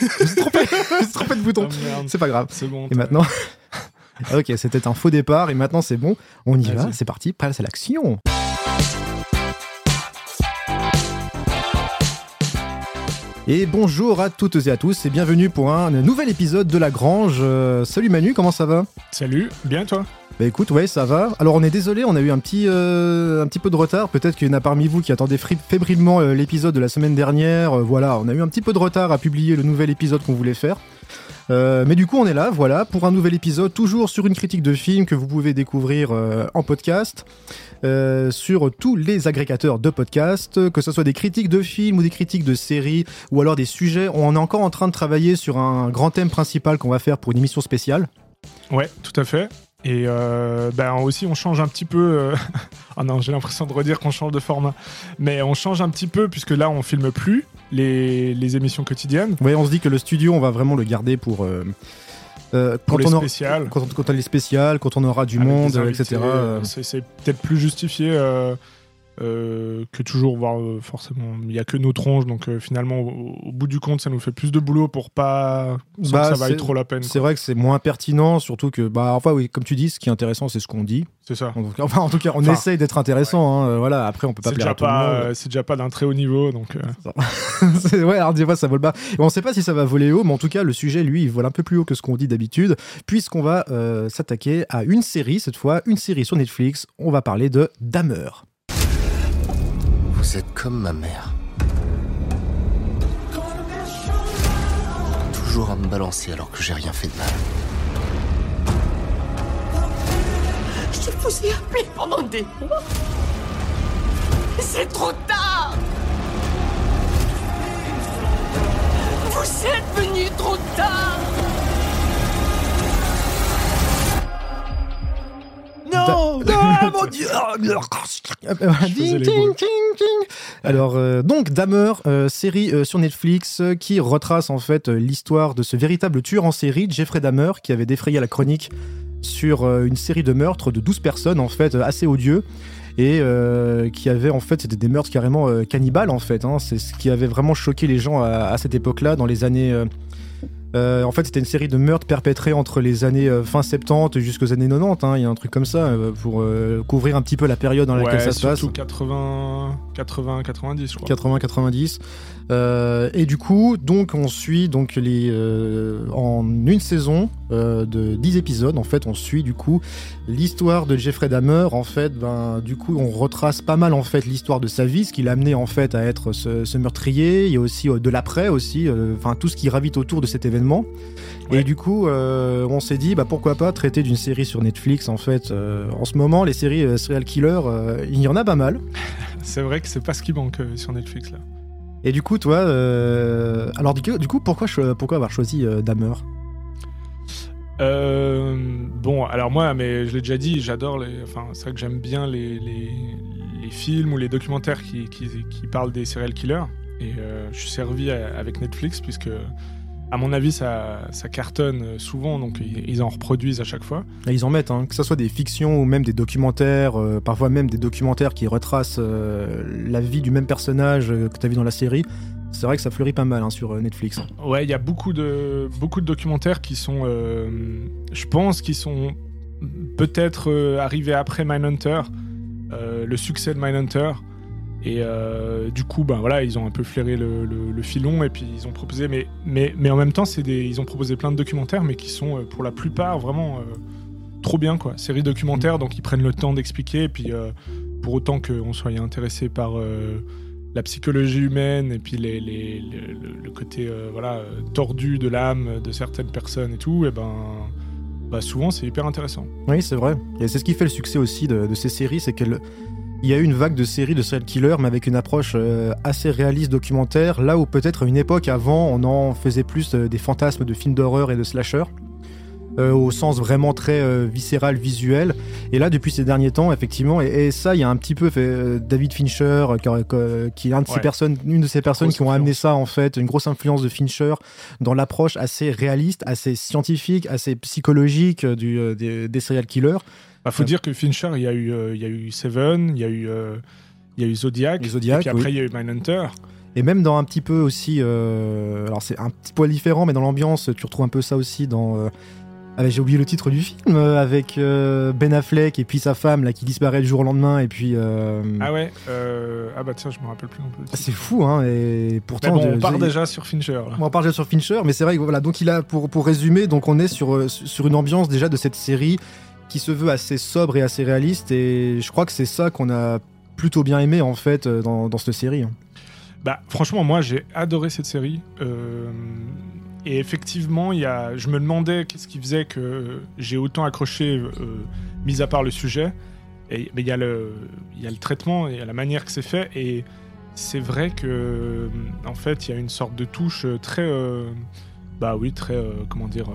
Je me suis trompé, je me suis trompé de bouton. Oh. C'est pas grave. C'est bon. Et maintenant. ok, c'était un faux départ et maintenant c'est bon. On y va, c'est parti, place à l'action. Et bonjour à toutes et à tous et bienvenue pour un nouvel épisode de La Grange. Euh, salut Manu, comment ça va? Salut, bien toi? Bah écoute, ouais, ça va. Alors on est désolé, on a eu un petit, euh, un petit peu de retard. Peut-être qu'il y en a parmi vous qui attendaient fébrilement euh, l'épisode de la semaine dernière. Euh, voilà, on a eu un petit peu de retard à publier le nouvel épisode qu'on voulait faire. Mais du coup, on est là, voilà, pour un nouvel épisode, toujours sur une critique de film que vous pouvez découvrir en podcast, sur tous les agrégateurs de podcasts, que ce soit des critiques de films ou des critiques de séries, ou alors des sujets. On est encore en train de travailler sur un grand thème principal qu'on va faire pour une émission spéciale. Ouais, tout à fait. Et euh, ben aussi, on change un petit peu. euh, Ah non, j'ai l'impression de redire qu'on change de format. Mais on change un petit peu, puisque là, on filme plus les, les émissions quotidiennes. Ouais, on se dit que le studio, on va vraiment le garder pour. euh, euh, Pour quand, les on aura, spéciales. quand, on, quand on a les spéciales, quand on aura du avec monde, euh, invités, etc. euh, euh, C'est c'est peut-être plus justifié euh, que toujours voir euh, forcément. Il n'y a que nos tronches, donc euh, finalement, au, au bout du compte, ça nous fait plus de boulot pour pas. sans Bah, que ça vaille trop la peine. C'est vrai que c'est moins pertinent, surtout que, bah, enfin, oui, comme tu dis, ce qui est intéressant, c'est ce qu'on dit. C'est ça. Enfin, en tout cas, on Enfin, essaye d'être intéressant. hein, voilà, après, on peut pas C'est plaire déjà, à tout le pas, monde. c'est déjà pas d'un très haut niveau, donc. ouais, alors des fois ça vole bas. On sait pas si ça va voler haut, mais en tout cas le sujet lui il vole un peu plus haut que ce qu'on dit d'habitude, puisqu'on va s'attaquer à une série cette fois, une série sur Netflix. On va parler de Dahmer. Vous êtes comme ma mère. Toujours à me balancer alors que j'ai rien fait de mal. Je vous ai appelé pendant des mois. C'est trop tard. Vous êtes venu trop tard. Non, non, mon dieu. Ding, faisais les ding, ding, ding. Alors euh, donc Dahmer, euh, série euh, sur Netflix euh, qui retrace en fait l'histoire de ce véritable tueur en série, Jeffrey Dahmer, qui avait défrayé la chronique sur une série de meurtres de 12 personnes en fait assez odieux et qui avait en fait c'était des meurtres carrément cannibales en fait hein. c'est ce qui avait vraiment choqué les gens à, à cette époque-là dans les années euh, en fait, c'était une série de meurtres perpétrés entre les années euh, fin 70 jusqu'aux années 90. hein. Il y a un truc comme ça euh, pour euh, couvrir un petit peu la période dans laquelle ouais, ça se passe. surtout 80, 80, 90, je crois. 80-90. Euh, et du coup, donc on suit donc les euh, en une saison euh, de 10 épisodes. En fait, on suit du coup l'histoire de Jeffrey Dahmer. En fait, ben du coup, on retrace pas mal en fait l'histoire de sa vie, ce qui l'a amené en fait à être ce, ce meurtrier. Il y a aussi de l'après aussi, enfin tout ce qui gravite autour de cet événement. Et du coup, on s'est dit, bah pourquoi pas traiter d'une série sur Netflix. En fait, en ce moment, les séries serial killer, il y en a pas mal. C'est vrai que c'est pas ce qui manque euh, sur Netflix là. Et du coup, toi, euh, alors du coup, du coup, pourquoi, avoir choisi euh, Dahmer? Euh, bon, alors moi, mais je l'ai déjà dit, j'adore les. Enfin, c'est vrai que j'aime bien les, les, les films ou les documentaires qui, qui, qui parlent des serial killers. Et je suis servi à- avec Netflix puisque, à mon avis, ça, ça cartonne souvent, donc ils, en reproduisent à chaque fois. Et Ils en mettent, hein, que ce soit des fictions ou même des documentaires, euh, parfois même des documentaires qui retracent euh, la vie du même personnage euh, que tu as vu dans la série. C'est vrai que ça fleurit pas mal hein, sur euh, Netflix. Ouais, il y a beaucoup de, beaucoup de documentaires qui sont, euh, je pense, qui sont peut-être euh, arrivés après Mindhunter, euh, le succès de Mindhunter. Et euh, du coup, ben voilà, ils ont un peu flairé le, filon et puis ils ont proposé, mais, mais, mais en même temps, c'est des, ils ont proposé plein de documentaires, mais qui sont euh, pour la plupart vraiment euh, trop bien, quoi. Série documentaire, donc ils prennent le temps d'expliquer, et puis pour autant qu'on soit intéressé par la psychologie humaine et puis les, les- le- côté voilà tordu de l'âme de certaines personnes et tout, et ben bah souvent c'est hyper intéressant. Oui, c'est vrai. Et c'est ce qui fait le succès aussi de ces séries, c'est qu'elles il y a eu une vague de séries de serial killers, mais avec une approche euh, assez réaliste documentaire, là où peut-être à une époque avant, on en faisait plus euh, des fantasmes de films d'horreur et de slasher, euh, au sens vraiment très euh, viscéral, visuel. Et là, depuis ces derniers temps, effectivement, et, et ça, il y a un petit peu fait, euh, David Fincher, qui, est un de ces Ouais. personnes, une de ces personnes Grosse qui ont amené ça, en fait, une grosse influence de Fincher dans l'approche assez réaliste, assez scientifique, assez psychologique du, des, des serial killers. Bah, faut dire que Fincher, il y a eu, euh, il y a eu Seven, il y a eu, euh, il y a eu Zodiac, et puis après oui. il y a eu Mindhunter. Et même dans un petit peu aussi, euh, alors c'est un petit poil différent, mais dans l'ambiance, tu retrouves un peu ça aussi dans. euh, ah, j'ai oublié le titre du film avec euh, Ben Affleck et puis sa femme là qui disparaît du jour au lendemain et puis. Ah ouais Ah bah tiens, je me rappelle plus c'est fou hein et pourtant. bon, on part déjà sur Fincher. Là. on parle déjà sur Fincher, mais c'est vrai que voilà, donc il a, pour, pour résumer, donc on est sur, sur une ambiance déjà de cette série qui se veut assez sobre et assez réaliste, et je crois que c'est ça qu'on a plutôt bien aimé en fait euh, dans, cette série. Bah, franchement, moi, j'ai adoré cette série. Euh, et effectivement, y a, je me demandais qu'est-ce qui faisait que j'ai autant accroché, euh, mis à part le sujet. Et, mais il y, y a le traitement, il y a la manière que c'est fait. Et c'est vrai que, en fait, il y a une sorte de touche très. euh, bah oui, très. euh, comment dire.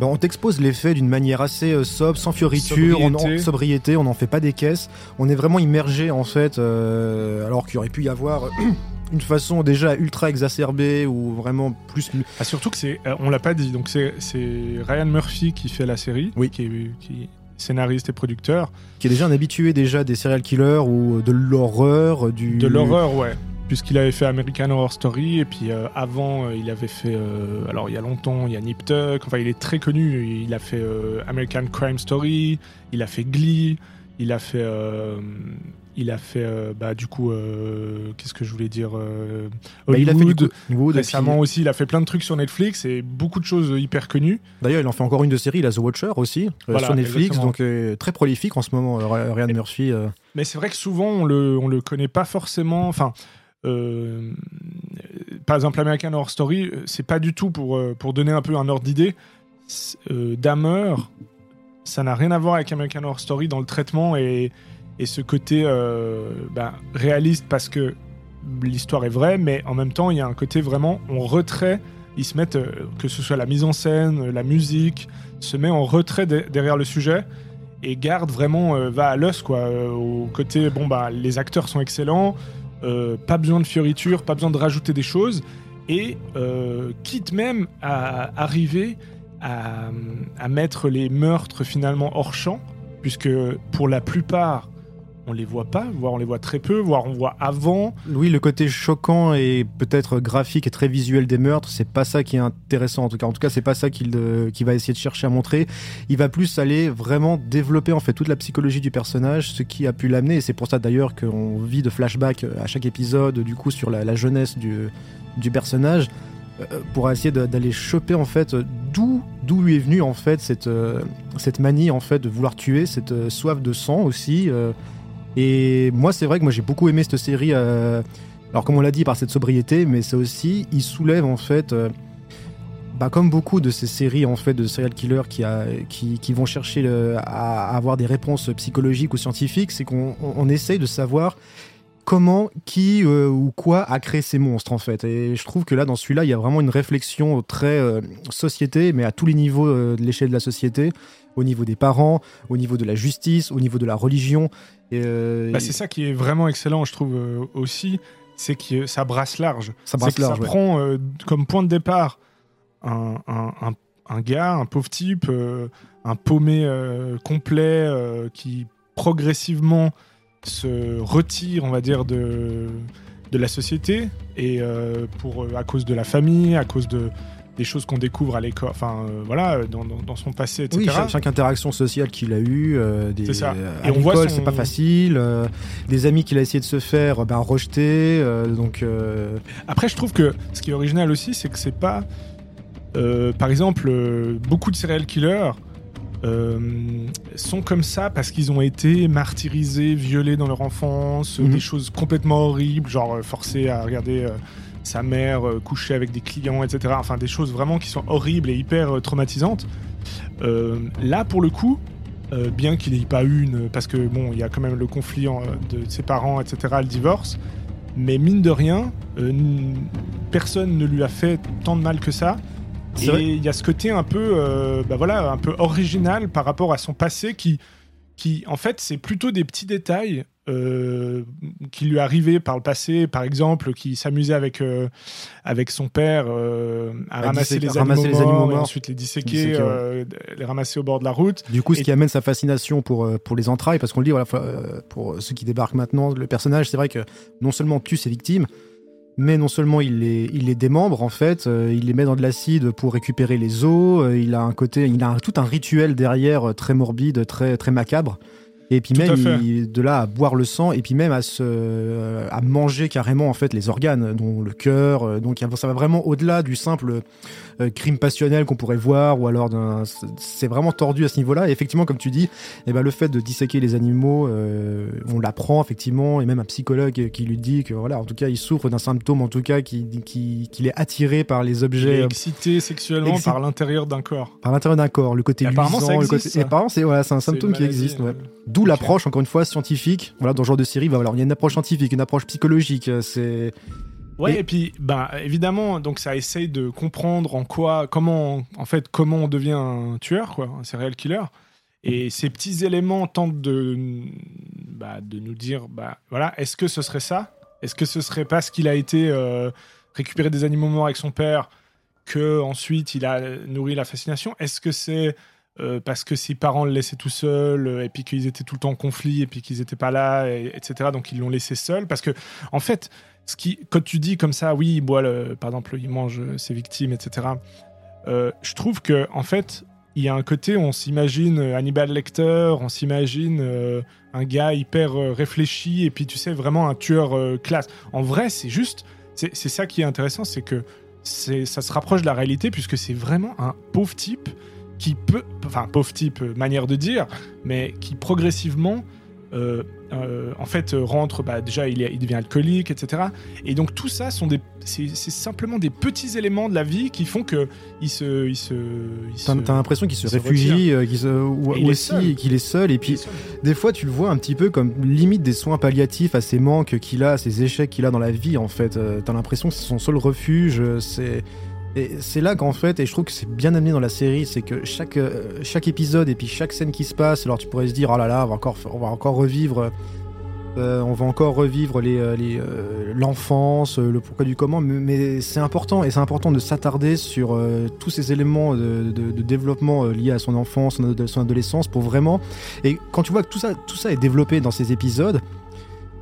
Ben, on t'expose les faits d'une manière assez euh, sobre, sans fioriture, on en- Sobriété. sobriété, on n'en fait pas des caisses, on est vraiment immergé en fait, euh, alors qu'il aurait pu y avoir une façon déjà ultra exacerbée ou vraiment plus Ah, surtout que c'est, euh, on l'a pas dit, donc c'est, Ryan Murphy qui fait la série, Oui. qui, est, qui est scénariste et producteur. qui est déjà un habitué déjà des serial killers ou de l'horreur, du De l'horreur, ouais. Puisqu'il avait fait American Horror Story, et puis euh, avant, euh, il avait fait. euh, alors, il y a longtemps, il y a Nip Tuck, enfin, il est très connu. Il a fait American Crime Story, il a fait Glee, il a fait. il a fait, euh, bah, du coup, euh, qu'est-ce que je voulais dire euh, Bah, il a fait du Hollywood. Récemment aussi, il a fait plein de trucs sur Netflix et beaucoup de choses hyper connues. D'ailleurs, il en fait encore une de série, il a The Watcher aussi, Voilà, sur Netflix, exactement. donc très prolifique en ce moment, Ryan Murphy. Mais c'est vrai que souvent, on le, on le connaît pas forcément. Enfin, euh, par exemple, American Horror Story, euh, c'est pas du tout pour, euh, pour donner un peu un ordre d'idée. Euh, ça n'a rien à voir avec American Horror Story dans le traitement et, et ce côté bah, réaliste parce que l'histoire est vraie, mais en même temps, il y a un côté vraiment, on retrait. Ils se mettent, que ce soit la mise en scène, la musique, se met en retrait de- derrière le sujet et garde vraiment va à l'os quoi au côté bon bah les acteurs sont excellents euh, pas besoin de fioritures pas besoin de rajouter des choses. Et euh, quitte même à arriver à, à mettre les meurtres finalement hors champ puisque pour la plupart on les voit pas voire on les voit très peu voire on voit avant Oui, le côté choquant et peut-être graphique et très visuel des meurtres, c'est pas ça qui est intéressant en tout cas. En tout cas, c'est pas ça qu'il euh, va essayer de chercher à montrer. Il va plus aller vraiment développer en fait toute la psychologie du personnage, ce qui a pu l'amener. Et c'est pour ça d'ailleurs qu'on vit de flashbacks à chaque épisode, du coup, sur la, jeunesse du, personnage. euh, pour essayer d'aller choper en fait d'où lui est venue en fait cette euh, cette manie en fait de vouloir tuer cette euh, soif de sang aussi euh, et moi c'est vrai que moi j'ai beaucoup aimé cette série euh, alors comme on l'a dit par cette sobriété mais c'est aussi il soulève en fait euh, bah, comme beaucoup de ces séries en fait de serial killers qui, qui, vont chercher à, avoir des réponses psychologiques ou scientifiques c'est qu'on on- essaye de savoir comment, qui euh, ou quoi a créé ces monstres en fait. Et je trouve que là, dans celui-là, il y a vraiment une réflexion très euh, société, mais à tous les niveaux de l'échelle de la société, au niveau des parents, au niveau de la justice, au niveau de la religion. Euh, Bah, c'est ça qui est vraiment excellent je trouve euh, aussi c'est que ça brasse large ça brasse large. Ça ouais. prend euh, comme point de départ un, un- un- un gars, un pauvre type, euh, un paumé euh, complet euh, qui progressivement se retire, on va dire, de, de la société et euh, pour, à cause de la famille, à cause de, des choses qu'on découvre à l'école, enfin euh, voilà, dans, dans- dans son passé, etc. Oui, chaque, chaque interaction sociale qu'il a eue, euh, des, C'est ça. Et à l'école, son- c'est pas facile, euh, des amis qu'il a essayé de se faire, ben, rejetés, donc Après, je trouve que ce qui est original aussi, c'est que c'est pas. par exemple, beaucoup de serial killers sont comme ça parce qu'ils ont été martyrisés, violés dans leur enfance, Mhm. des choses complètement horribles, genre forcés à regarder sa mère euh, coucher avec des clients, etc. Enfin, des choses vraiment qui sont horribles et hyper euh, traumatisantes. Euh, là, pour le coup, bien qu'il n'ait pas eu une. Parce que, bon, il y a quand même le conflit de ses parents, etc., le divorce. Mais mine de rien, personne ne lui a fait tant de mal que ça. Et il y a ce côté un peu, euh, bah voilà, un peu original par rapport à son passé qui, qui en fait, c'est plutôt des petits détails euh, qui lui arrivaient par le passé. Par exemple, qui s'amusait avec, euh, avec son père euh, à, À ramasser, les, ramasser animaux les animaux morts, et morts. ensuite les disséquer, Disséquer, ouais. les ramasser au bord de la route. Du coup, ce Et- qui amène sa fascination pour, pour les entrailles, parce qu'on le dit, voilà, pour ceux qui débarquent maintenant, le personnage, c'est vrai que non seulement tue ses victimes, mais non seulement il les, il les démembre en fait, euh, il les met dans de l'acide pour récupérer les os, euh, il a un côté, il a un- tout un rituel derrière euh, très morbide, très, très macabre. Et puis Tout même il- de là à boire le sang et puis même à se à manger carrément en fait les organes, dont le cœur. donc ça va vraiment au-delà du simple euh, crime passionnel qu'on pourrait voir ou alors c'est- vraiment tordu à ce niveau-là. Et effectivement, comme tu dis, eh ben, le fait de disséquer les animaux, euh, on l'apprend effectivement, et même un psychologue qui lui dit que voilà, en tout cas, il souffre d'un symptôme, en tout cas, qui, qui- qu'il est attiré par les Il est objets, euh, excité sexuellement Excité. par l'intérieur d'un corps. par l'intérieur d'un corps, le côté luisant, ça le existe, côté. ça. Et apparemment, c'est voilà, un symptôme qui existe. ouais. D'où l'approche, encore une fois, scientifique. Voilà, dans ce genre de série, bah, voilà, il y a une approche scientifique, une approche psychologique. C'est Ouais, Et- et, puis, ben, évidemment, donc ça essaye de comprendre en quoi, comment, en fait, comment on devient un tueur, quoi, un serial killer. Et ces petits éléments tentent de, bah, de nous dire, bah, voilà, est-ce que ce serait ça? Est-ce que ce serait parce qu'il a été euh, récupérer des animaux morts avec son père que ensuite il a nourri la fascination? Est-ce que c'est euh, parce que ses parents le laissaient tout seul euh, et puis qu'ils étaient tout le temps en conflit et puis qu'ils n'étaient pas là, et- etc. Donc ils l'ont laissé seul parce que en fait, ce qui, quand tu dis comme ça, oui, il boit par exemple, il mange euh, ses victimes, etc. je trouve que en fait, il y a un côté, on s'imagine Hannibal Lecter, on s'imagine un gars hyper réfléchi et puis tu sais vraiment un tueur classe. En vrai, c'est juste, c'est ça qui est intéressant, c'est que ça se rapproche de la réalité puisque c'est vraiment un pauvre type qui peut, enfin pauvre type, euh, manière de dire, mais qui progressivement, euh, euh, en fait, rentre, bah, déjà il, est- il devient alcoolique, etc. Et donc tout ça sont des, c'est, simplement des petits éléments de la vie qui font que il se, il se, T'as l'impression qu'il se réfugie, euh, qu'il se, ou, il aussi seul. qu'il est seul. Et puis des fois, tu le vois un petit peu comme limite des soins palliatifs à ses manques qu'il a, à ses échecs qu'il a dans la vie. En fait, t'as l'impression que c'est son seul refuge. C'est et c'est là qu'en fait, et je trouve que c'est bien amené dans la série, c'est que chaque euh, chaque épisode et puis chaque scène qui se passe, alors tu pourrais se dire oh là là, on va encore on va encore revivre. euh, on va encore revivre euh, l'enfance, le pourquoi du comment, mais, c'est important et c'est important de s'attarder sur tous ces éléments de, développement liés à son enfance, son, son adolescence, pour vraiment. Et quand tu vois que tout ça, tout ça est développé dans ces épisodes,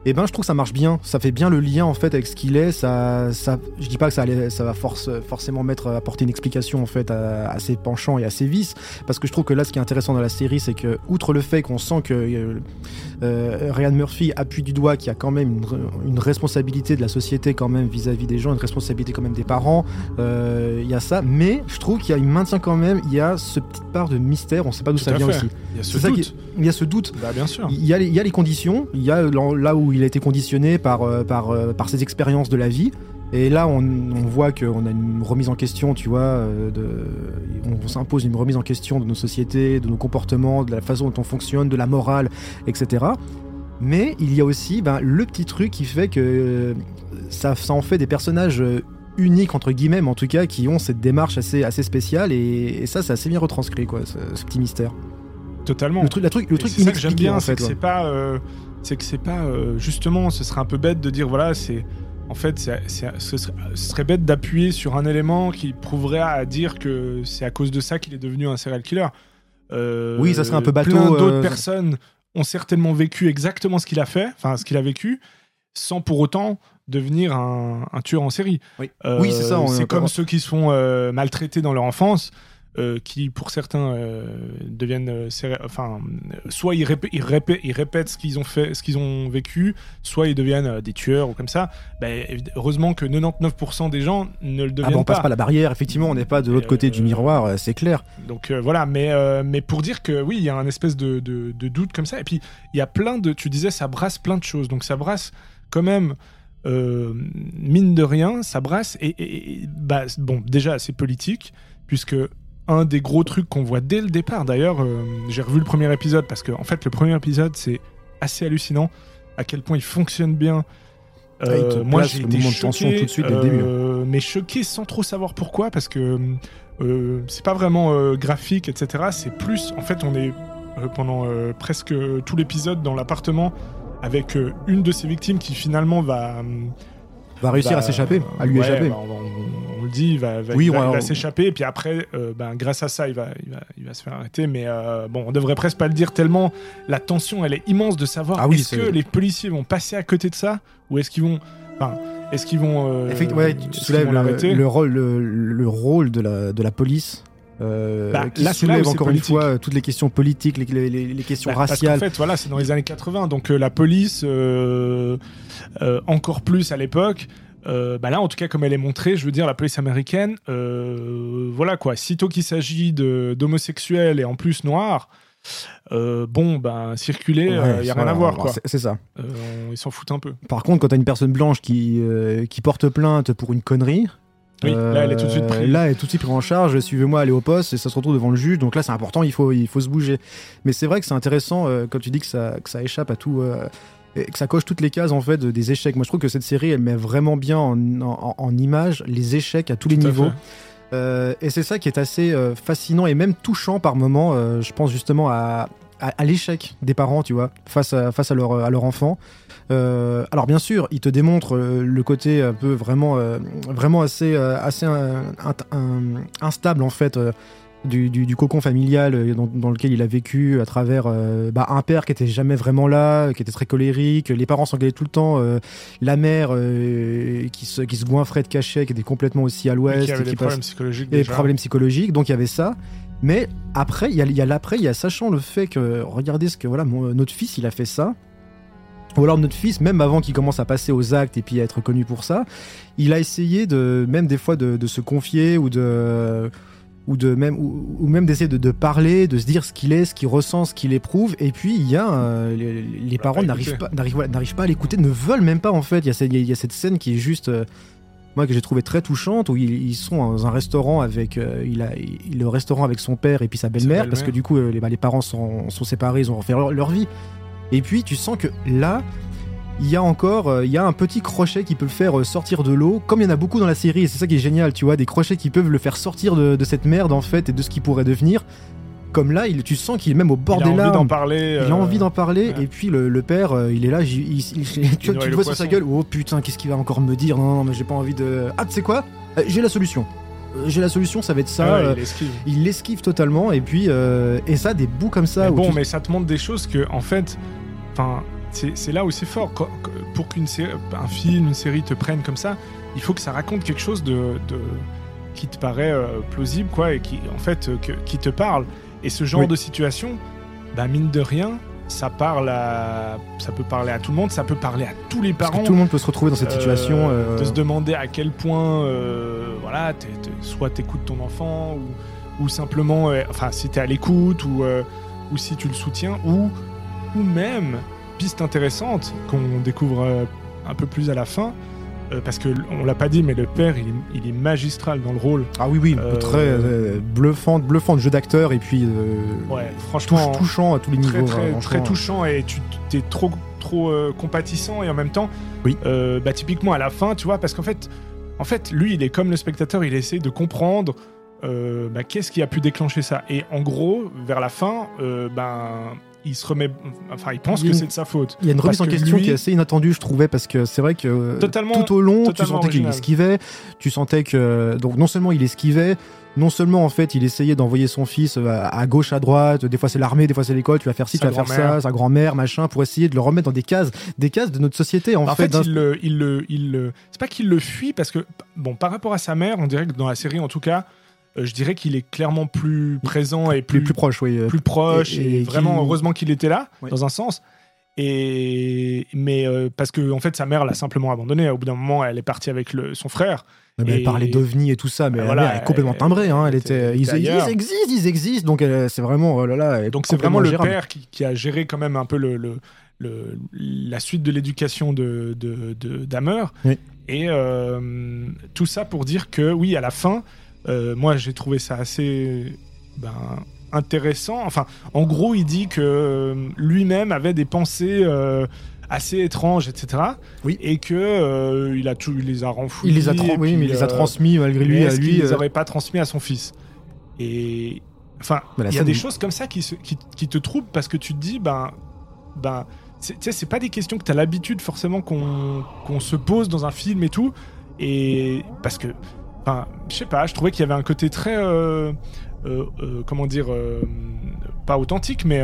eh ben je trouve que ça marche bien. Ça fait bien le lien en fait avec ce qu'il est. Ça, ça, je dis pas que ça, allait- ça va force, forcément mettre apporter une explication en fait à, à ses penchants et à ses vices, parce que je trouve que là, ce qui est intéressant dans la série, c'est que outre le fait qu'on sent que euh, euh, Ryan Murphy appuie du doigt qu'il y a quand même une, re- une responsabilité de la société quand même vis-à-vis des gens, une responsabilité quand même des parents. euh, Il y a ça, mais je trouve qu'il y a, il maintient quand même, il y a ce petite part de mystère. On sait pas d'où ça vient fait. aussi. Il y a ce doute. Il y a ce doute. Bah, bien sûr. Il y, a les, il y a les conditions, il y a là- là où il a été conditionné par, euh, par, euh, par ses expériences de la vie. Et là, on, on voit qu'on a une remise en question, tu vois, euh, de, on, s'impose une remise en question de nos sociétés, de nos comportements, de la façon dont on fonctionne, de la morale, etc. Mais il y a aussi ben, le petit truc qui fait que ça, ça en fait des personnages uniques, entre guillemets, mais en tout cas, qui ont cette démarche assez, assez spéciale. Et, et ça, c'est assez bien retranscrit, quoi, ce, ce petit mystère. Totalement. Le truc, la truc, le Et truc c'est ça que j'aime inexpliqué, bien, en c'est fait. que ouais. c'est pas, euh, c'est que c'est pas euh, justement, ce serait un peu bête de dire voilà, c'est en fait, c'est- ce, serait, ce serait bête d'appuyer sur un élément qui prouverait à dire que c'est à cause de ça qu'il est devenu un serial killer. Euh, Oui, ça serait un peu bateau, Plein d'autres euh, personnes ont certainement vécu exactement ce qu'il a fait, enfin ce qu'il a vécu, sans pour autant devenir un, un tueur en série. Oui. Oui, c'est ça, C'est comme ceux qui euh, maltraiter dans leur enfance. Euh, qui pour certains euh, deviennent euh, enfin soit ils, répètent ce qu'ils ont fait ce qu'ils ont vécu soit ils deviennent des tueurs ou comme ça évid- heureusement que 99% des gens ne le Ah deviennent bah, on passe pas la barrière, effectivement, on n'est pas de l'autre côté du miroir, c'est clair. donc voilà, mais, mais pour dire que oui, il y a un espèce de, de- de doute comme ça. Et puis, il y a plein de. Tu disais, ça brasse plein de choses. Donc ça brasse quand même, mine de rien, ça brasse. Et, et- et- bah, bon, déjà, c'est politique, puisque un des gros trucs qu'on voit dès le départ, d'ailleurs, euh, j'ai revu le premier épisode, parce que en fait, le premier épisode, c'est assez hallucinant à quel point il fonctionne bien. Ah, Euh, moi, j'ai été moment de tension choqué, tout de suite dès le début. euh, mais choqué sans trop savoir pourquoi, parce que c'est pas vraiment graphique, etc. C'est plus, en fait, on est pendant presque tout l'épisode dans l'appartement avec une de ses victimes qui finalement va Va réussir à s'échapper, à lui ouais, échapper. bah, on le dit, il va, va- Oui, il va, on- il va on- s'échapper, et puis après, euh, ben, grâce à ça, il va, il, va, il va se faire arrêter. Mais euh, bon, on devrait presque pas le dire tellement la tension, elle est immense de savoir Ah oui, est-ce que les policiers vont passer à côté de ça ou est-ce qu'ils vont. Enfin, Est-ce qu'ils vont. euh, Effect- ouais, tu soulèves le, le rôle, le, le rôle de la, de la police. euh, Bah, qui là, soulève encore une fois toutes les questions politiques, les, les- les- les questions Bah, Parce raciales. qu'en fait, voilà, c'est dans les années 80, donc euh, la police, euh, euh, encore plus à l'époque. Euh, bah là, en tout cas, comme elle est montrée, je veux dire, la police américaine, euh, voilà quoi. Sitôt qu'il s'agit d'homosexuels et en plus noirs, euh, bon, ben circuler, il Ouais, y a rien à voir quoi. c'est- ça. Ils s'en foutent un peu. Par contre, quand t'as une personne blanche qui, qui porte plainte pour une connerie. Oui, là, elle est tout de suite prise. Là, elle est tout de suite prise en charge. Suivez-moi, allez au poste et ça se retrouve devant le juge. Donc là, c'est important, il faut, il faut se bouger. Mais c'est vrai que c'est intéressant euh, quand tu dis que ça, que ça échappe à tout. euh, et que ça coche toutes les cases en fait de- des échecs. Moi, je trouve que cette série, elle met vraiment bien en, en, en image les échecs à tous les Tout niveaux. Euh, et c'est ça qui est assez euh, fascinant et même touchant par moments. euh, je pense justement à, à, à l'échec des parents, tu vois, face à, face à leur, à leur enfant. Alors bien sûr, il te démontre euh, le côté un peu vraiment, vraiment assez, assez un- instable en fait. Euh, du, du- du cocon familial euh, dans, dans lequel il a vécu à travers euh, bah, un père qui était jamais vraiment là, qui était très colérique, les parents s'engueulaient tout le temps, euh, la mère euh, qui, se, qui se goinfrait de cachet, qui était complètement aussi à l'ouest, qui avait et des passe- problèmes psychologiques. des problèmes psychologiques, donc il y avait ça. Mais après, il y a, il y a l'après, il y a sachant le fait que, regardez ce que, voilà, mon- notre fils, il a fait ça. Ou alors notre fils, même avant qu'il commence à passer aux actes et puis à être connu pour ça, il a essayé de, même des fois de, de se confier ou de, ou de même, ou, ou même d'essayer de, de parler, de se dire ce qu'il est, ce qu'il ressent, ce qu'il éprouve. Et puis il y a euh, les, parents n'arrivent pas, n'arrivent, voilà, n'arrivent pas à l'écouter, ne veulent même pas en fait. Il y a, cette- il y a cette scène qui est juste euh, moi que j'ai trouvé très touchante où ils, ils sont dans un restaurant avec euh, il a il, le restaurant avec son père et puis sa belle-mère parce que du coup les, bah, les parents sont, sont séparés ils ont refait leur, leur vie et puis tu sens que là il y a encore euh, il y a un petit crochet qui peut le faire euh, sortir de l'eau comme il y en a beaucoup dans la série et c'est ça qui est génial tu vois des crochets qui peuvent le faire sortir de, de cette merde en fait et de ce qu'il pourrait devenir comme là il, tu sens qu'il est même au bord Il a des envie larmes d'en parler. il a euh, envie d'en parler ouais. et puis le, le père euh, il est là j'y- il- il- tu, vois- tu noie le vois sur sa gueule oh putain qu'est-ce qu'il va encore me dire non non mais j'ai pas envie de ah tu sais quoi Euh, j'ai la solution Euh, j'ai la solution ça va être ça ah ouais, Euh, il esquive. il l'esquive totalement et puis euh, et ça des bouts comme ça Mais bon, tu- mais ça te montre des choses que, en fait, enfin, c'est là où c'est fort. Pour qu'une série- un film, une série te prenne comme ça, il faut que ça raconte quelque chose de, de- qui te paraît euh, plausible, quoi, et qui, en fait, euh, que- qui te parle. Et ce genre Oui. de situation, bah, mine de rien, ça parle à, ça peut parler à tout le monde, ça peut parler à tous les parce parents. que tout le monde peut se retrouver dans cette Euh, situation euh, de se demander à quel point voilà t'es- t'es- soit t'écoutes ton enfant ou, ou simplement enfin si t'es à l'écoute ou, ou si tu le soutiens ou ou même piste intéressante qu'on découvre euh, un peu plus à la fin euh, parce que on l'a pas dit mais le père il est, il est magistral dans le rôle ah oui oui euh, très euh, bluffante bluffante jeu d'acteur et puis ouais franchement touchant à tous les très niveaux très, touchant et tu t'es trop trop compatissant et en même temps Oui. bah typiquement à la fin tu vois parce qu'en fait en fait lui il est comme le spectateur il essaie de comprendre bah, qu'est-ce qui a pu déclencher ça et en gros vers la fin ben il se remet enfin il pense Il que c'est de sa faute. Il y a une remise en que question lui- qui est assez inattendue, je trouvais, parce que c'est vrai que euh, Totalement- tout au long, tu sentais qu'il esquivait, tu sentais que donc non seulement il esquivait, non seulement en fait il essayait d'envoyer son fils euh, à, gauche, à droite, des fois c'est l'armée, des fois c'est l'école, tu vas faire ci, Sa tu vas faire ça, sa grand-mère, machin, pour essayer de le remettre dans des cases, des cases de notre société en, en fait. il le, il le, il le- c'est pas qu'il le fuit parce que, bon, par rapport à sa mère, on dirait que dans la série, en tout cas, je dirais qu'il est clairement plus présent et plus, plus, proche, oui. euh, plus proche et- et, et vraiment qui- heureusement qu'il était là, dans un sens. Et mais euh, parce que en fait sa mère l'a simplement abandonné. Au bout d'un moment, elle est partie avec le, son frère. mais elle et- parlait d'ovnis et tout ça, mais Ah, voilà, mère est complètement elle- timbrée. Hein, elle elle était, était ils, existent, ils existent, donc elle- c'est vraiment, oh là là. elle Donc c'est vraiment le père qui, qui a géré quand même un peu le, le- le- la suite de l'éducation de, de, de- d'Hammer. Oui. Et euh, tout ça pour dire que oui, à la fin, euh, moi j'ai trouvé ça assez ben, intéressant. Enfin, en gros, il dit que euh, lui-même avait des pensées euh, assez étranges, etc. Oui. Et que il a tout, il les a renfouis. Il les a, oui, mais il les a transmis malgré lui à lui. qu'il les aurait pas transmis à son fils? Et enfin, il y a des choses comme ça qui, se- qui, qui te troublent parce que tu te dis, ben, ben, c'est- pas des questions que tu as l'habitude forcément qu'on qu'on se pose dans un film et tout. Et parce que, enfin, je sais pas, je trouvais qu'il y avait un côté très, euh, euh, euh, comment dire, pas authentique, mais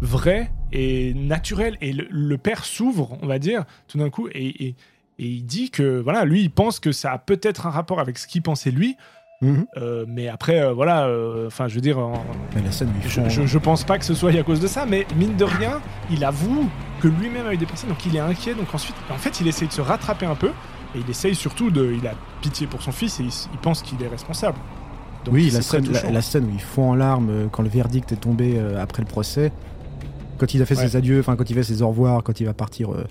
vrai et naturel. Et le, le père s'ouvre, on va dire, tout d'un coup, et, et, Et il dit que, voilà, lui, il pense que ça a peut-être un rapport avec ce qu'il pensait lui. Mhm. Euh, mais après, voilà, enfin, je veux dire, en- la scène, lui je, font- je, je pense pas que ce soit à cause de ça, mais mine de rien, il avoue que lui-même a eu des pensées, donc il est inquiet. Donc ensuite, en fait, il essaye de se rattraper un peu, et il essaye surtout de. Il a pitié pour son fils et il, pense qu'il est responsable. Donc, oui, la scène, la, touchant. la scène où il fond en larmes euh, quand le verdict est tombé euh, après le procès, quand il a fait Ouais. ses adieux, enfin quand il fait ses au revoir, quand il va partir, euh,